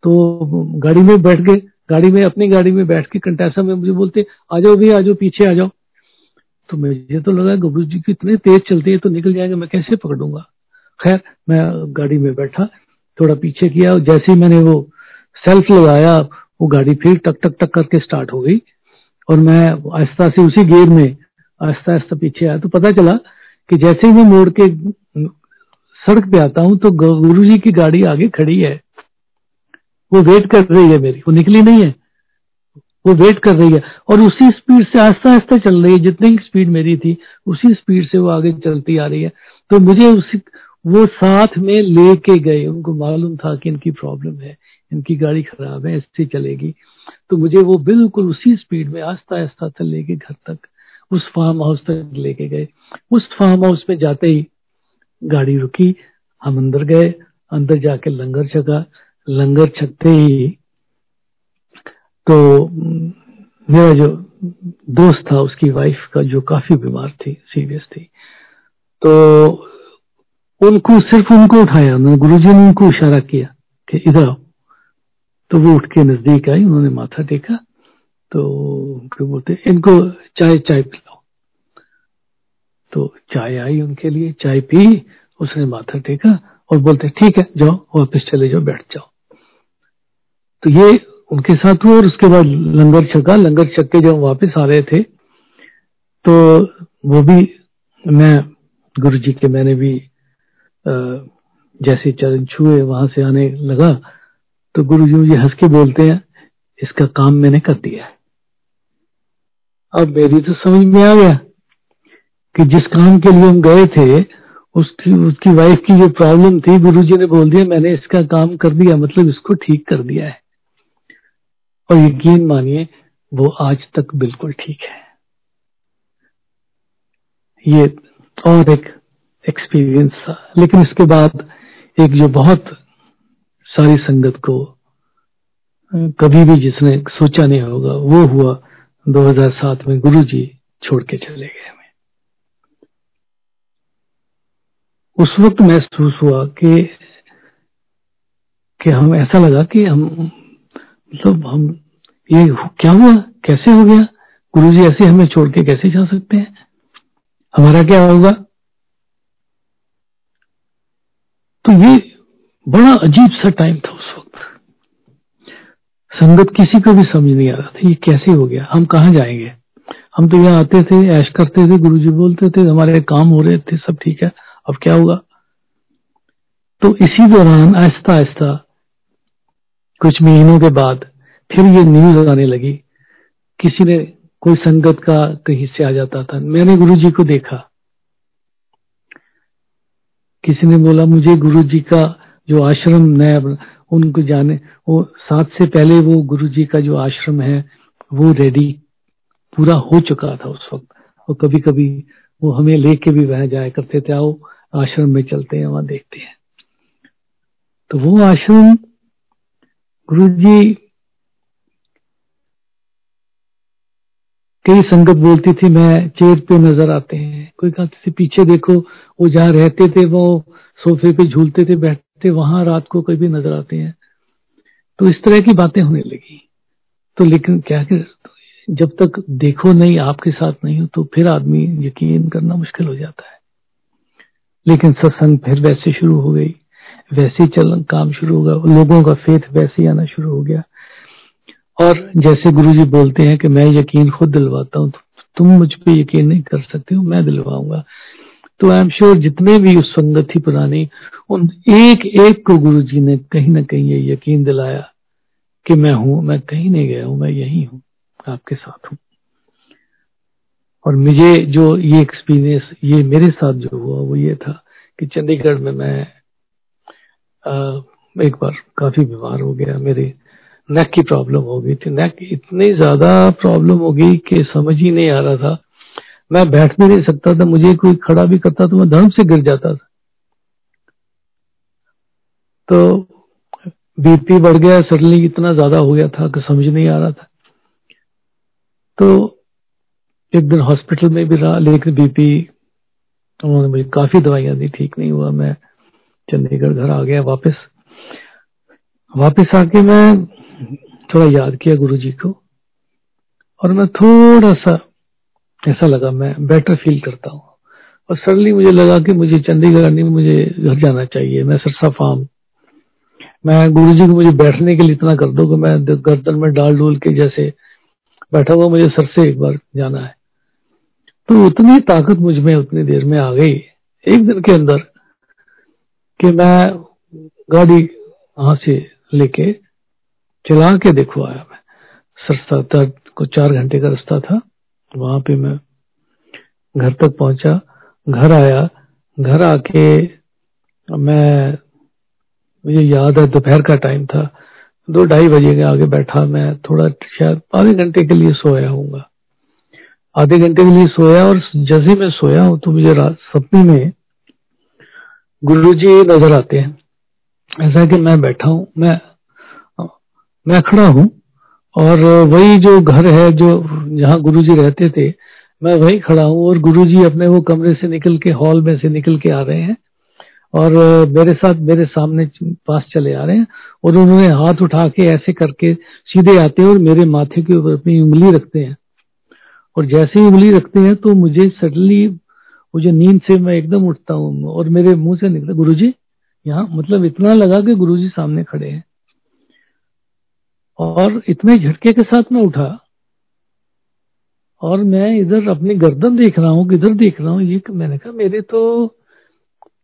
तो गाड़ी में बैठ गए गाड़ी में, अपनी गाड़ी में बैठ के कंटेसा में मुझे बोलते, आ जाओ भैया, आ जाओ, पीछे आ जाओ। तो मुझे तो लगा गुरु जी की इतने तेज चलते हैं तो निकल जाएँगे, मैं कैसे पकड़ूँगा? खैर, मैं गाड़ी में बैठा, थोड़ा पीछे किया जैसे ही मैंने वो सेल्फ लगाया, वो गाड़ी फिर टक टक टक करके स्टार्ट हो गई, और मैं आहिस्ता से उसी गेयर में, आहिस्ता आहिस्ता पीछे आया। तो पता चला कि जैसे ही मैं मोड़ के सड़क पे आता हूँ तो गुरु जी की गाड़ी आगे खड़ी है। वो वेट कर रही है मेरी। वो निकली नहीं है। वो वेट कर रही है। और उसी स्पीड से आस्ता आस्ता चल रही है। जितनी स्पीड मेरी थी, उसी स्पीड से वो आगे चलती आ रही है। तो मुझे उसी, वो साथ में लेके गए। उनको मालूम था कि इनकी प्रॉब्लम है। इनकी गाड़ी खराब है ऐसे चलेगी। तो मुझे वो बिल्कुल उसी स्पीड में आस्ता आस्ता तक लेके घर तक, उस फार्म हाउस तक लेके गए। उस फार्म हाउस में जाते ही गाड़ी रुकी। हम अंदर गए। अंदर जाके लंगर छका लंगर छकते ही तो मेरा जो दोस्त था, उसकी वाइफ का जो काफ़ी बीमार थी सीरियस थी। तो उनको, सिर्फ़ उनको उठाया। उन्होंने गुरु जी ने उनको इशारा किया कि इधर आओ। तो वो उठ के नज़दीक आई, उन्होंने माथा टेका। तो क्या बोलते, इनको चाय चाय पिलाओ। तो चाय आई उनके लिए, चाय पी, उसने माथा टेका और बोलते, ठीक है, जाओ, वापस चले जाओ, बैठ जाओ। तो ये उनके साथ हुआ और उसके बाद लंगर छका लंगर छक के जब वापस आ रहे थे तो वो भी मैं, गुरु जी के मैंने भी जैसे चरण छुए, वहाँ से आने लगा। तो गुरु जी मुझे हंस के बोलते हैं, इसका काम मैंने कर दिया अब मेरी तो समझ में आ गया कि जिस काम के लिए हम गए थे, उसकी उसकी वाइफ की जो प्रॉब्लम थी, गुरु जी ने बोल दिया, मैंने इसका काम कर दिया मतलब इसको ठीक कर दिया है। और यकीन मानिए, वो आज तक बिल्कुल ठीक है। ये और एक एक्सपीरियंस था। लेकिन इसके बाद एक जो बहुत सारी संगत को कभी भी जिसने सोचा नहीं होगा, वो हुआ 2007 में गुरु जी छोड़ के चले गए हमें। उस वक्त महसूस हुआ कि कि हम, ऐसा लगा कि हम मतलब हम, ये क्या हुआ? कैसे हो गया? गुरु जी ऐसे हमें छोड़ के कैसे जा सकते हैं? हमारा क्या होगा? तो ये बड़ा अजीब सा टाइम था उस वक्त। संगत किसी को भी समझ नहीं आ रहा था, ये कैसे हो गया? हम कहा जाएँगे? हम तो यहाँ आते थे, ऐश करते थे गुरु जी बोलते थे, हमारे काम हो रहे थे, सब ठीक है, अब क्या होगा? तो इसी दौरान आहिस्ता आहिस्ता कुछ महीनों के बाद फिर ये न्यूज़ आने लगी। किसी ने कोई संगत का कहीं से आ जाता था। मैंने गुरु जी को देखा। किसी ने बोला, मुझे गुरु जी का जो आश्रम नया, उनको जाने, वो साथ से पहले वो गुरु जी का जो आश्रम है, वो रेडी पूरा हो चुका था उस वक्त। और कभी कभी वो हमें लेके भी वह जाया करते थे, आओ आश्रम में चलते हैं, वहाँ देखते हैं। तो वो आश्रम गुरु जी कई संगत बोलती थी, मैं चेयर पे नज़र आते हैं। कोई कहते थे, पीछे देखो, वो जहाँ रहते थे, वो सोफे पे झूलते थे, बैठते, वहाँ रात को कभी नज़र आते हैं। तो इस तरह की बातें होने लगी। तो लेकिन क्या कर, जब तक देखो नहीं, आपके साथ नहीं हो तो फिर आदमी यकीन करना मुश्किल हो जाता है। लेकिन सत्संग फिर वैसे शुरू हो गई। वैसे ही चल काम शुरू हो गया। लोगों का फेथ वैसे ही आना शुरू हो गया। और जैसे गुरु जी बोलते हैं कि मैं यकीन खुद दिलवाता हूँ, तुम मुझ पर यकीन नहीं कर सकते हो, मैं दिलवाऊँगा। तो आई एम श्योर जितने भी उस संगत थी पुरानी, उन एक एक को गुरु जी ने कहीं ना कहीं ये यकीन दिलाया कि मैं हूँ, मैं कहीं नहीं गया हूँ, मैं यही हूँ, आपके साथ हूँ। और मुझे जो ये एक्सपीरियंस ये मेरे साथ जो हुआ, वो ये था कि चंडीगढ़ में मैं एक बार काफ़ी बीमार हो गया, मेरे नेक की प्रॉब्लम हो गई थी। नेक इतनी ज़्यादा प्रॉब्लम हो गई कि समझ ही नहीं आ रहा था। मैं बैठ भी नहीं सकता था, मुझे कोई खड़ा भी करता तो मैं धर्म से गिर जाता था। तो बीपी बढ़ गया सडनली इतना ज़्यादा हो गया था कि समझ नहीं आ रहा था। तो एक दिन हॉस्पिटल में भी रहा, लेकिन बीपी उन्होंने मुझे काफ़ी दवाइयाँ दी, ठीक नहीं हुआ। मैं चंडीगढ़ घर आ गया वापस। वापस आके मैं थोड़ा याद किया गुरु जी को और मैं थोड़ा सा ऐसा लगा, मैं बेटर फील करता हूँ। और सडनली मुझे लगा कि मुझे चंडीगढ़ नहीं मुझे घर जाना चाहिए। मैं सरसा फार्म मैं गुरु जी को मुझे बैठने के लिए इतना कर दो कि मैं गर्दन में डाल डूल के जैसे बैठा हुआ मुझे सर से एक बार जाना है। तो उतनी ताकत मुझमें उतनी देर में आ गई। एक दिन के अंदर कि मैं गाड़ी वहाँ से लेके चला के देखो आया मैं। सरसा तक को चार घंटे का रास्ता था। वहाँ पे मैं घर तक पहुँचा, घर आया, घर आके मैं, मुझे याद है दोपहर का टाइम था। दो ढाई बजे के आगे बैठा मैं, थोड़ा शायद आधे घंटे के लिए सोया हूँ आधे घंटे के लिए सोया और जैसे मैं सोया हूँ तो मुझे रात, सपने में गुरु जी नज़र आते हैं। ऐसा कि मैं बैठा हूँ, मैं मैं खड़ा हूँ और वही जो घर है, जो जहाँ गुरु जी रहते थे, मैं वही खड़ा हूँ और गुरु जी अपने वो कमरे से निकल के, हॉल में से निकल के आ रहे हैं और मेरे साथ मेरे सामने पास चले आ रहे हैं और उन्होंने हाथ उठा के ऐसे करके सीधे आते हैं और मेरे माथे के ऊपर अपनी उंगली रखते हैं। और जैसे ही उंगली रखते हैं तो मुझे सडनली मुझे नींद से मैं एकदम उठता हूँ और मेरे मुँह से निकला। गुरु जी यहाँ मतलब इतना लगा कि गुरु जी सामने खड़े हैं। और इतने झटके के साथ मैं उठा और मैं इधर अपनी गर्दन देख रहा हूँ, किधर देख रहा हूँ, ये मैंने कहा, मेरे तो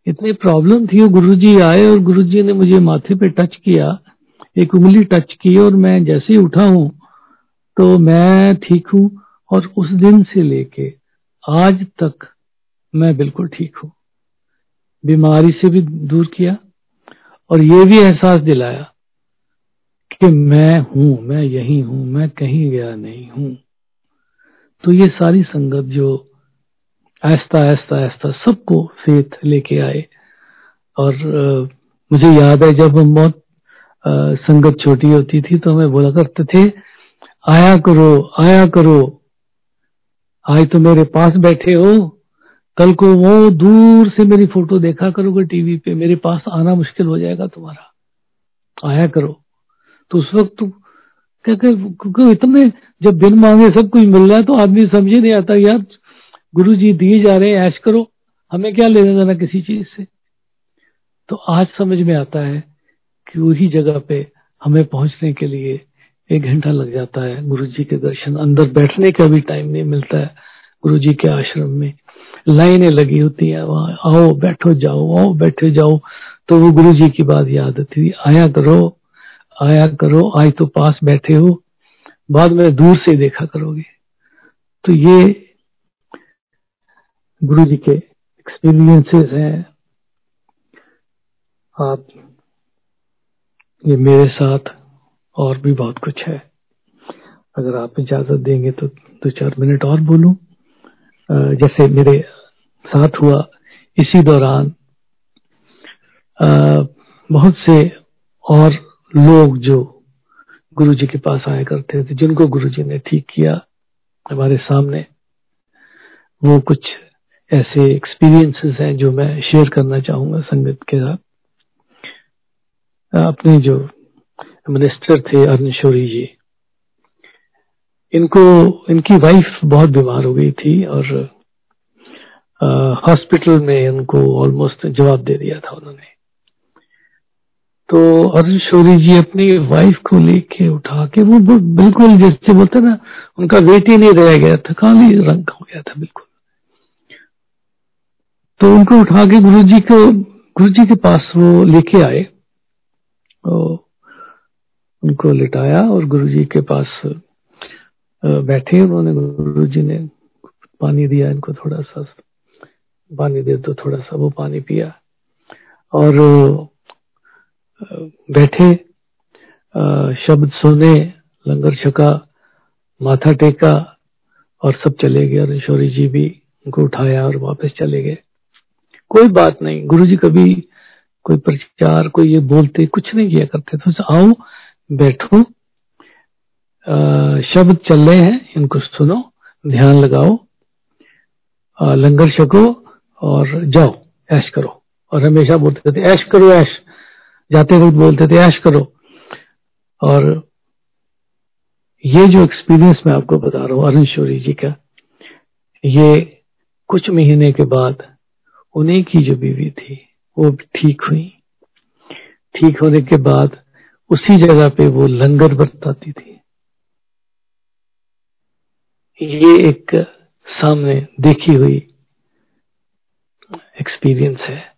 इतनी प्रॉब्लम थी गुरु जी आए और गुरु जी ने मुझे माथे पे टच किया, एक उंगली टच की और मैं जैसे ही उठा हूँ तो मैं ठीक हूँ और उस दिन से लेके आज तक मैं बिल्कुल ठीक हूँ। बीमारी से भी दूर किया और ये भी एहसास दिलाया कि मैं हूँ मैं यही हूँ मैं कहीं गया नहीं हूँ। तो ये सारी संगत जो आहिस्ता आहिस्ता आहिस्ता सबको फेथ लेके आए और आ, मुझे याद है जब हम बहुत संगत छोटी होती थी तो हमें बोला करते थे आया करो आया करो आज तो मेरे पास बैठे हो। कल को वो दूर से मेरी फ़ोटो देखा करोगे टीवी पे, मेरे पास आना मुश्किल हो जाएगा तुम्हारा। आया करो। तो उस वक्त तो क्योंकि इतने जब बिन मांगे, सब कुछ मिल रहा है तो आदमी समझे नहीं आता यार गुरु जी दिए जा रहे हैं, ऐश करो। हमें क्या लेना देना किसी चीज़ से? तो आज समझ में आता है कि वही जगह पे हमें पहुँचने के लिए एक घंटा लग जाता है। गुरु जी के दर्शन, अंदर बैठने का भी टाइम नहीं मिलता है। गुरु जी के आश्रम में लाइनें लगी होती है, वहाँ आओ, बैठो, जाओ, आओ, बैठे, जाओ। तो वो गुरु जी की बात याद आती थी आया करो आया करो, आज तो पास बैठे हो, बाद में दूर से देखा करोगे। तो ये गुरु जी के एक्सपीरियंसेस हैं। आप ये मेरे साथ और भी बहुत कुछ है। अगर आप इजाज़त देंगे तो दो चार मिनट और बोलूँ। जैसे मेरे साथ हुआ इसी दौरान बहुत से और लोग जो गुरु जी के पास आया करते थे, जिनको गुरु जी ने ठीक किया हमारे सामने, वो कुछ ऐसे एक्सपीरियंसेस हैं जो मैं शेयर करना चाहूँगा संगत के साथ। अपने जो मिनिस्टर थे अरुण शोरी जी इनको, इनकी वाइफ बहुत बीमार हो गई थी और हॉस्पिटल में उनको ऑलमोस्ट जवाब दे दिया था उन्होंने। तो अर्जुन शोरी जी अपनी वाइफ को लेके उठा के वो बिल्कुल जैसे बोलते ना, उनका वेट ही नहीं रह गया था काली रंग हो गया था बिल्कुल। तो उनको उठा के गुरु जी को गुरु जी के पास वो लेके आए। तो उनको लिटाया और गुरु जी के पास बैठे उन्होंने गुरु जी ने पानी दिया, इनको थोड़ा सा पानी दे तो थोड़ा सा वो पानी पिया। और बैठे शब्द सुने, लंगर छका, माथा टेका और सब चले गए। और ईश्वरी जी भी उनको उठाया और वापस चले गए। कोई बात नहीं, गुरु जी कभी कोई प्रचार, कोई ये बोलते कुछ नहीं किया करते। तो आओ, बैठो शब्द चल रहे हैं, इनको सुनो, ध्यान लगाओ लंगर छको और जाओ, ऐश करो। और हमेशा बोलते थे, ऐश करो, ऐश। जाते वक्त बोलते थे, ऐश करो। और ये जो एक्सपीरियंस मैं आपको बता रहा हूँ, अरुण शौरी जी का, ये कुछ महीने के बाद उन्हीं की जो बीवी थी, वो ठीक हुई। ठीक होने के बाद उसी जगह पे वो लंगर बरताती थी। ये एक सामने देखी हुई एक्सपीरियंस है।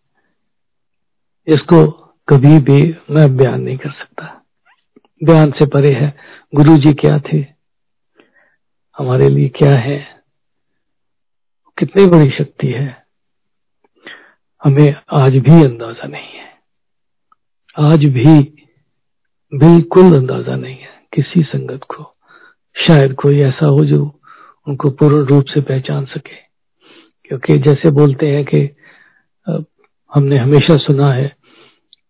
इसको कभी भी मैं बयान नहीं कर सकता। बयान से परे है गुरु जी क्या थे? हमारे लिए क्या है? कितनी बड़ी शक्ति है? हमें आज भी अंदाज़ा नहीं है। आज भी बिल्कुल अंदाज़ा नहीं है किसी संगत को। शायद कोई ऐसा हो जो उनको पूर्ण रूप से पहचान सके। क्योंकि जैसे बोलते हैं कि हमने हमेशा सुना है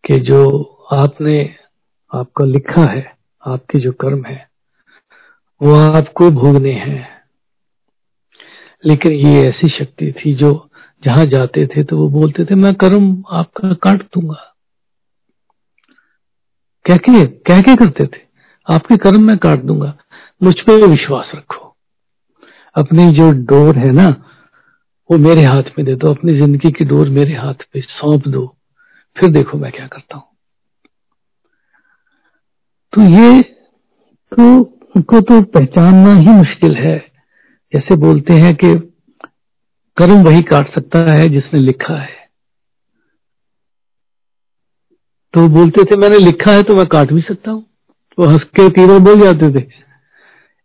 कि जो आपने आपका लिखा है, आपके जो कर्म है, वो आपको भोगने हैं। लेकिन ये ऐसी शक्ति थी जो जहाँ जाते थे तो वो बोलते थे, मैं कर्म आपका काट दूँगा। कह के कह के करते थे? आपके कर्म मैं काट दूँगा। मुझ पर विश्वास रखो। अपनी जो डोर है ना, वो मेरे हाथ में दे दो, अपनी ज़िंदगी की डोर मेरे हाथ पे सौंप दो। फिर देखो मैं क्या करता हूँ। तो ये तो उनको तो पहचानना ही मुश्किल है। जैसे बोलते हैं कि कर्म वही काट सकता है जिसने लिखा है। तो बोलते थे, मैंने लिखा है तो मैं काट भी सकता हूँ। तो हंस के तीनों बोल जाते थे।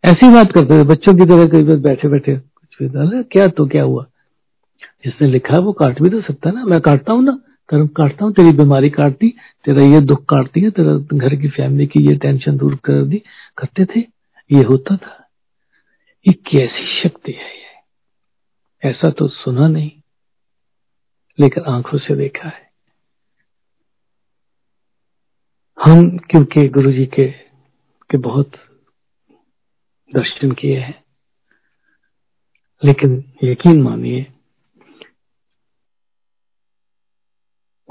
ऐसी बात करते थे बच्चों की तरह कई बार बैठे बैठे कुछ भी क्या तो क्या हुआ? जिसने लिखा है वो काट भी तो सकता है ना मैं काटता हूँ ना कर्म काटता हूँ तेरी बीमारी काटती तेरा ये दुख काट दिया तेरा घर की फैमिली की ये टेंशन दूर कर दी। करते थे ये होता था। ये कैसी शक्ति है ये? ऐसा तो सुना नहीं लेकिन आँखों से देखा है। हम क्योंकि गुरु जी के, के बहुत दर्शन किए हैं। लेकिन यकीन मानिए,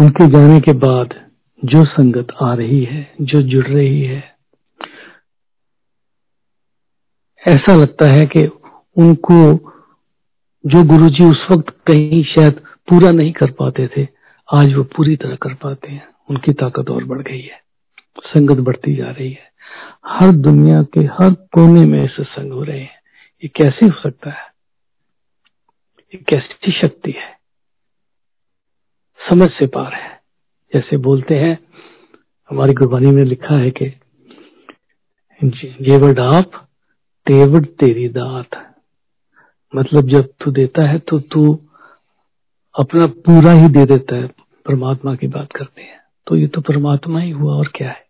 उनके जाने के बाद जो संगत आ रही है, जो जुड़ रही है, ऐसा लगता है कि उनको जो गुरुजी उस वक्त कहीं शायद पूरा नहीं कर पाते थे, आज वो पूरी तरह कर पाते हैं। उनकी ताकत और बढ़ गई है। संगत बढ़ती जा रही है। हर दुनिया के हर कोने में सत्संग हो रहे हैं। ये कैसे हो सकता है? ये कैसी शक्ति है? समझ से पार है। जैसे बोलते हैं, हमारी गुरबानी में लिखा है कि जेवर डाप तेवड़ तेरी दात। मतलब जब तू देता है तो तू अपना पूरा ही दे देता है। परमात्मा की बात करते हैं। तो ये तो परमात्मा ही हुआ और क्या है?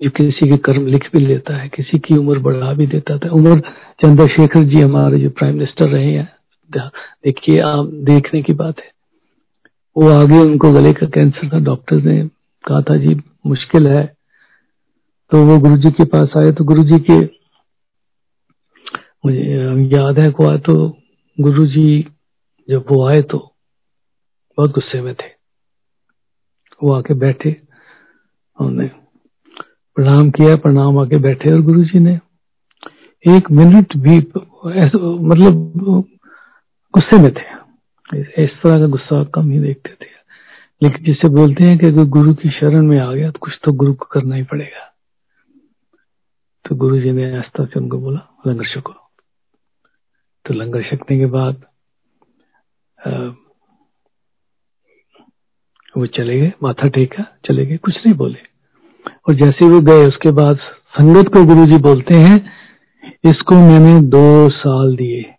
जो किसी के कर्म लिख भी लेता है, किसी की उम्र बढ़ा भी देता था उम्र चंद्रशेखर जी हमारे जो प्राइम मिनिस्टर रहे हैं, देखिए आप देखने की बात है। वो आगे उनको गले का कैंसर था डॉक्टर ने कहा था, जी, मुश्किल है। तो वो गुरु जी के पास आए तो गुरु जी के, मुझे याद है को आए तो गुरु जी जब वो आए तो बहुत गुस्से में थे। वो आके बैठे, उन्होंने प्रणाम किया, प्रणाम आके बैठे और गुरु जी ने। एक मिनट भी मतलब गुस्से में थे। इस तरह का गुस्सा कम ही देखते थे। लेकिन जिसे बोलते हैं कि अगर गुरु की शरण में आ गया तो कुछ तो गुरु को करना ही पड़ेगा। तो गुरु जी ने आस्था से उनको बोला, लंगर छको तो लंगर छकने के बाद वो चले गए, माथा टेका, चले गए, कुछ नहीं बोले। और जैसे वो गए, उसके बाद संगत को गुरु जी बोलते हैं, इसको मैंने दो साल दिए।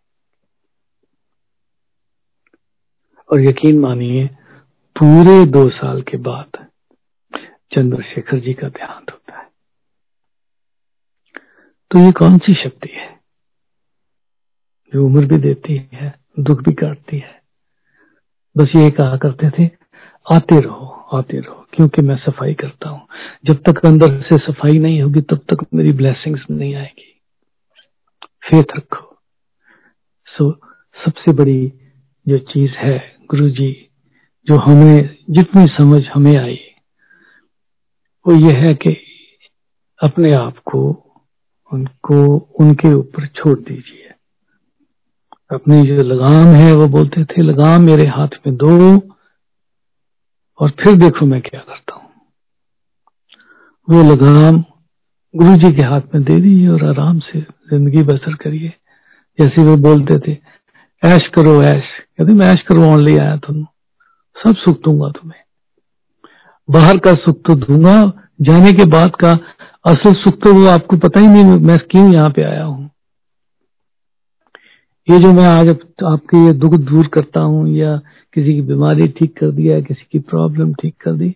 और यकीन मानिए, पूरे दो साल के बाद चंद्रशेखर जी का देहांत होता है। तो ये कौन सी शक्ति है? जो उम्र भी देती है, दुख भी काटती है। बस ये कहा करते थे, आते रहो। आते रहो क्योंकि मैं सफ़ाई करता हूँ। जब तक अंदर से सफ़ाई नहीं होगी तब तक मेरी ब्लेसिंग्स नहीं आएगी। फेथ रखो। सो so, सबसे बड़ी जो चीज़ है गुरु जी जो हमें जितनी समझ हमें आई वो ये है कि अपने आप को उनको उनके ऊपर छोड़ दीजिए। अपनी जो लगाम है वो बोलते थे लगाम मेरे हाथ में दो और फिर देखो मैं क्या करता हूँ। वो लगाम गुरु जी के हाथ में दे दीजिए और आराम से ज़िंदगी बसर करिए। जैसे वो बोलते थे, ऐश करो, ऐश। कहते, मैं ऐश करवाने ले आया तुम सब सुख दूँगा तुम्हें। बाहर का सुख तो दूँगा, जाने के बाद का असल सुख तो वो आपको पता ही नहीं, मैं क्यों यहाँ पे आया हूँ? ये जो मैं आज आपके ये दुख दूर करता हूँ या किसी की बीमारी ठीक कर दिया किसी की प्रॉब्लम ठीक कर दी,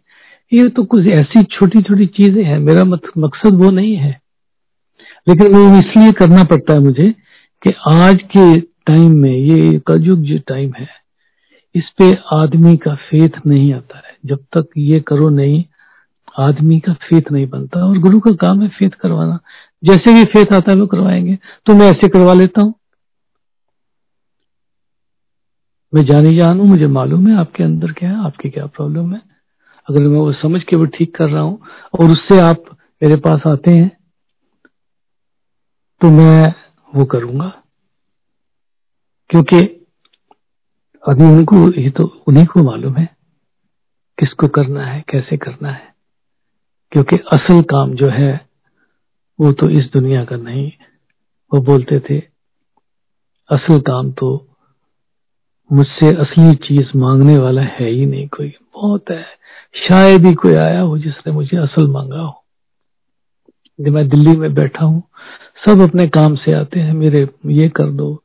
ये तो कुछ ऐसी छोटी छोटी चीज़ें हैं। मेरा मकसद वो नहीं है। लेकिन वो इसलिए करना पड़ता है मुझे कि आज के टाइम में, ये कलयुग जो टाइम है, इस पे आदमी का फेथ नहीं आता है। जब तक ये करो नहीं, आदमी का फेथ नहीं बनता। और गुरु का काम है फेथ करवाना। जैसे भी फेथ आता है, वो करवाएँगे। तो मैं ऐसे करवा लेता हूँ। मैं जानी जान हूँ मुझे मालूम है आपके अंदर क्या है, आपकी क्या प्रॉब्लम है। अगर मैं वो समझ के वो ठीक कर रहा हूँ और उससे आप मेरे पास आते हैं तो मैं वो करूँगा। क्योंकि अभी उनको, ये तो उन्हीं को मालूम है किसको करना है, कैसे करना है। क्योंकि असल काम जो है, वो तो इस दुनिया का नहीं। वो बोलते थे, असल काम तो मुझसे असली चीज़ मांगने वाला है ही नहीं कोई। बहुत है। शायद ही कोई आया हो जिसने मुझे असल मांगा हो। जब मैं दिल्ली में बैठा हूँ, सब अपने काम से आते हैं, मेरे ये कर दो,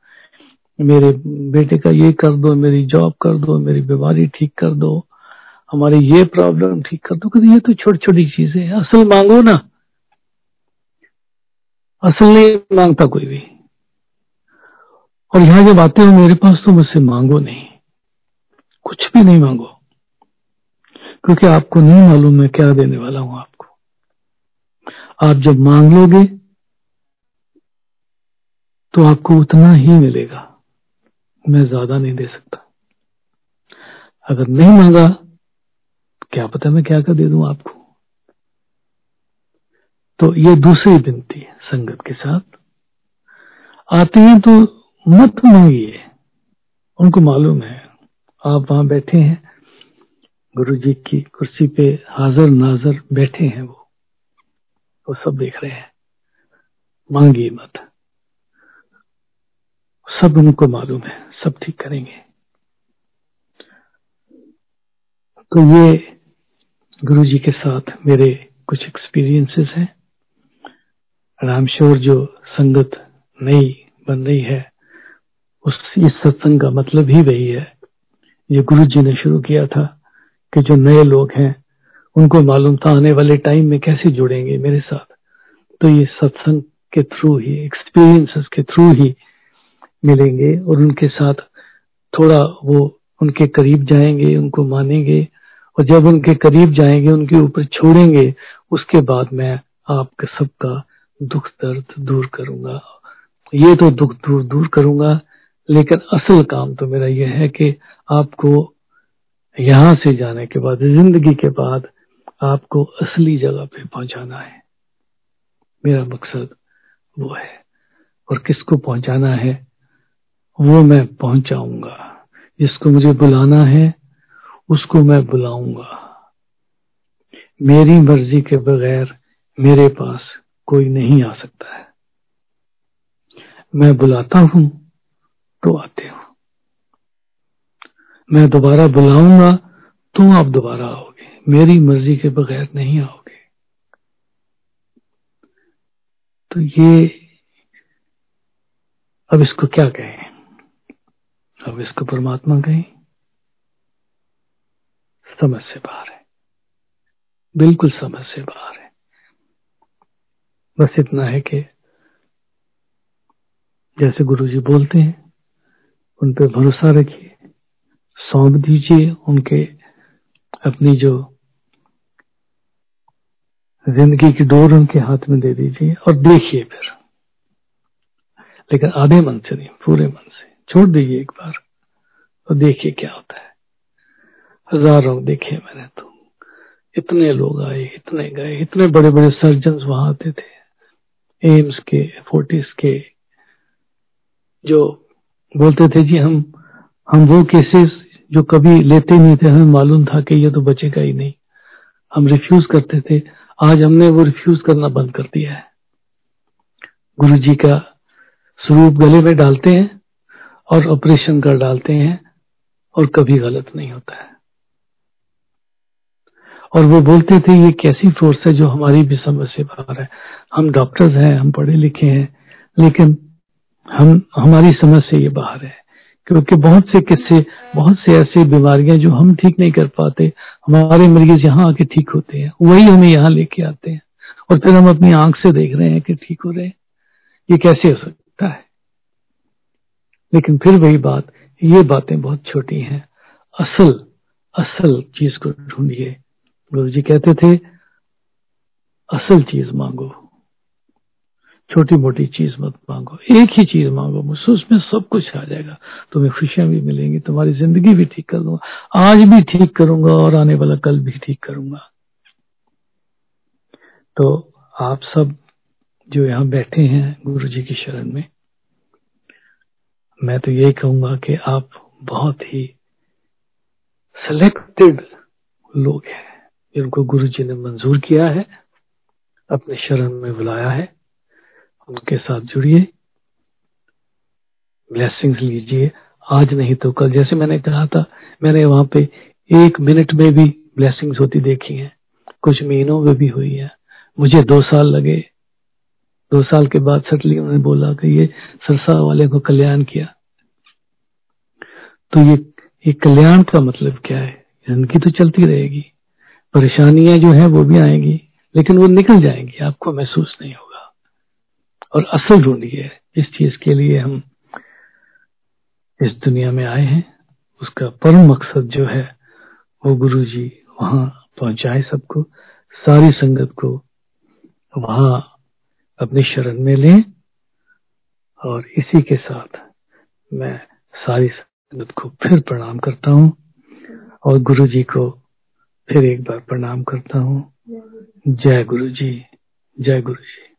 मेरे बेटे का ये कर दो, मेरी जॉब कर दो, मेरी बीमारी ठीक कर दो, हमारी ये प्रॉब्लम ठीक कर दो ये तो छोटी छोटी चीज़ें हैं। असल मांगो ना। असल नहीं माँगता कोई भी। और यहाँ जब आते हो, मेरे पास तो मुझसे मांगो नहीं। कुछ भी नहीं मांगो। क्योंकि आपको नहीं मालूम मैं क्या देने वाला हूँ आपको। आप जब मांग लोगे तो आपको उतना ही मिलेगा। मैं ज़्यादा नहीं दे सकता। अगर नहीं मांगा, क्या पता मैं क्या कर दे दूँ आपको? तो ये दूसरी विनती है संगत के साथ। आते हैं तो मत मांगिए। उनको मालूम है। आप वहाँ बैठे हैं। गुरु जी की कुर्सी पे हाजिर नाजर बैठे हैं वो। वो सब देख रहे हैं। मांगिए मत। सब उनको मालूम है। सब ठीक करेंगे। तो ये गुरु जी के साथ मेरे कुछ एक्सपीरियंसेस हैं। रामशोर जो संगत नई बन रही है उस इस सत्संग का मतलब ही वही है। ये गुरु जी ने शुरू किया था कि जो नए लोग हैं, उनको मालूम था आने वाले टाइम में कैसे जुड़ेंगे मेरे साथ। तो ये सत्संग के थ्रू ही एक्सपीरियंसेस के थ्रू ही मिलेंगे और उनके साथ थोड़ा वो उनके करीब जाएँगे, उनको मानेंगे और जब उनके करीब जाएँगे, उनके ऊपर छोड़ेंगे, उसके बाद मैं आपका सबका दुख दर्द दूर करूँगा। ये तो दुख दूर दूर करूँगा लेकिन असल काम तो मेरा यह है कि आपको यहाँ से जाने के बाद, ज़िंदगी के बाद आपको असली जगह पे पहुंचाना है। मेरा मकसद वो है। और किसको पहुंचाना है, वो मैं पहुंचाऊँगा। जिसको मुझे बुलाना है, उसको मैं बुलाऊँगा। मेरी मर्ज़ी के बगैर मेरे पास कोई नहीं आ सकता है। मैं बुलाता हूँ तो आते हो। मैं दोबारा बुलाऊँगा तो आप दोबारा आओगे। मेरी मर्ज़ी के बगैर नहीं आओगे। तो ये, अब इसको क्या कहें? अब इसको परमात्मा कहें? समझ से बाहर है। बिल्कुल समझ से बाहर है। बस इतना है कि, जैसे गुरु जी बोलते हैं उन पर भरोसा रखिए। सौंप दीजिए उनके अपनी जो ज़िंदगी की डोर उनके हाथ में दे दीजिए और देखिए फिर। लेकिन आधे मन से नहीं, पूरे मन से। छोड़ दीजिए एक बार और देखिए क्या होता है। हज़ारों देखे मैंने तो। इतने लोग आए, इतने गए, इतने बड़े बड़े सर्जन वहाँ आते थे। एम्स के फोर्टिस के, जो बोलते थे, जी, हम हम वो केसेस जो कभी लेते नहीं थे, हमें मालूम था कि ये तो बचेगा ही नहीं। हम रिफ्यूज करते थे। आज हमने वो रिफ्यूज करना बंद कर दिया है। गुरु जी का स्वरूप गले में डालते हैं और ऑपरेशन कर डालते हैं और कभी गलत नहीं होता है। और वो बोलते थे, ये कैसी फोर्स है जो हमारी भी समझ से बाहर है। हम डॉक्टर्स हैं, हम पढ़े लिखे हैं, लेकिन हम, हमारी समझ से ये बाहर है। क्योंकि बहुत से किस्से, बहुत से ऐसी बीमारियाँ जो हम ठीक नहीं कर पाते, हमारे मरीज़ यहाँ आके ठीक होते हैं, वही हमें यहाँ लेके आते हैं। और फिर हम अपनी आँख से देख रहे हैं कि ठीक हो रहे हैं। ये कैसे हो सकता है? लेकिन फिर वही बात, ये बातें बहुत छोटी हैं। असल असल चीज़ को ढूंढिए। गुरु जी कहते थे, असल चीज़ मांगो। छोटी मोटी चीज़ मत मांगो, एक ही चीज़ मांगो, मुझसे उसमें सब कुछ आ जाएगा। तुम्हें खुशियाँ भी मिलेंगी, तुम्हारी ज़िंदगी भी ठीक कर दूँगा, आज भी ठीक करूँगा और आने वाला कल भी ठीक करूँगा। तो आप सब जो यहाँ बैठे हैं गुरु जी की शरण में, मैं तो यही कहूँगा कि आप बहुत ही सिलेक्टेड लोग हैं, जिनको गुरु जी ने मंजूर किया है, अपने शरण में बुलाया है। उनके साथ जुड़िए। ब्लेसिंग्स लीजिए। आज नहीं तो कल। जैसे मैंने कहा था, मैंने वहाँ पे एक मिनट में भी ब्लेसिंग्स होती देखी हैं। कुछ महीनों में भी हुई है। मुझे दो साल लगे। दो साल के बाद सटली उन्होंने बोला कि ये सरसा वाले को कल्याण किया। तो ये ये कल्याण का मतलब क्या है? ज़िंदगी तो चलती रहेगी। परेशानियाँ जो है वो भी आएँगी, लेकिन वो निकल जाएँगी। आपको महसूस नहीं होगा। और असल ढूंढिए इस चीज़ के लिए हम इस दुनिया में आए हैं, उसका परम मकसद जो है, वो गुरु जी वहाँ पहुँचाए सबको, सारी संगत को वहाँ अपनी शरण में लें, और इसी के साथ मैं सारी संगत को फिर प्रणाम करता हूँ, और गुरु जी को फिर एक बार प्रणाम करता हूँ। जय गुरु जी जय गुरु जी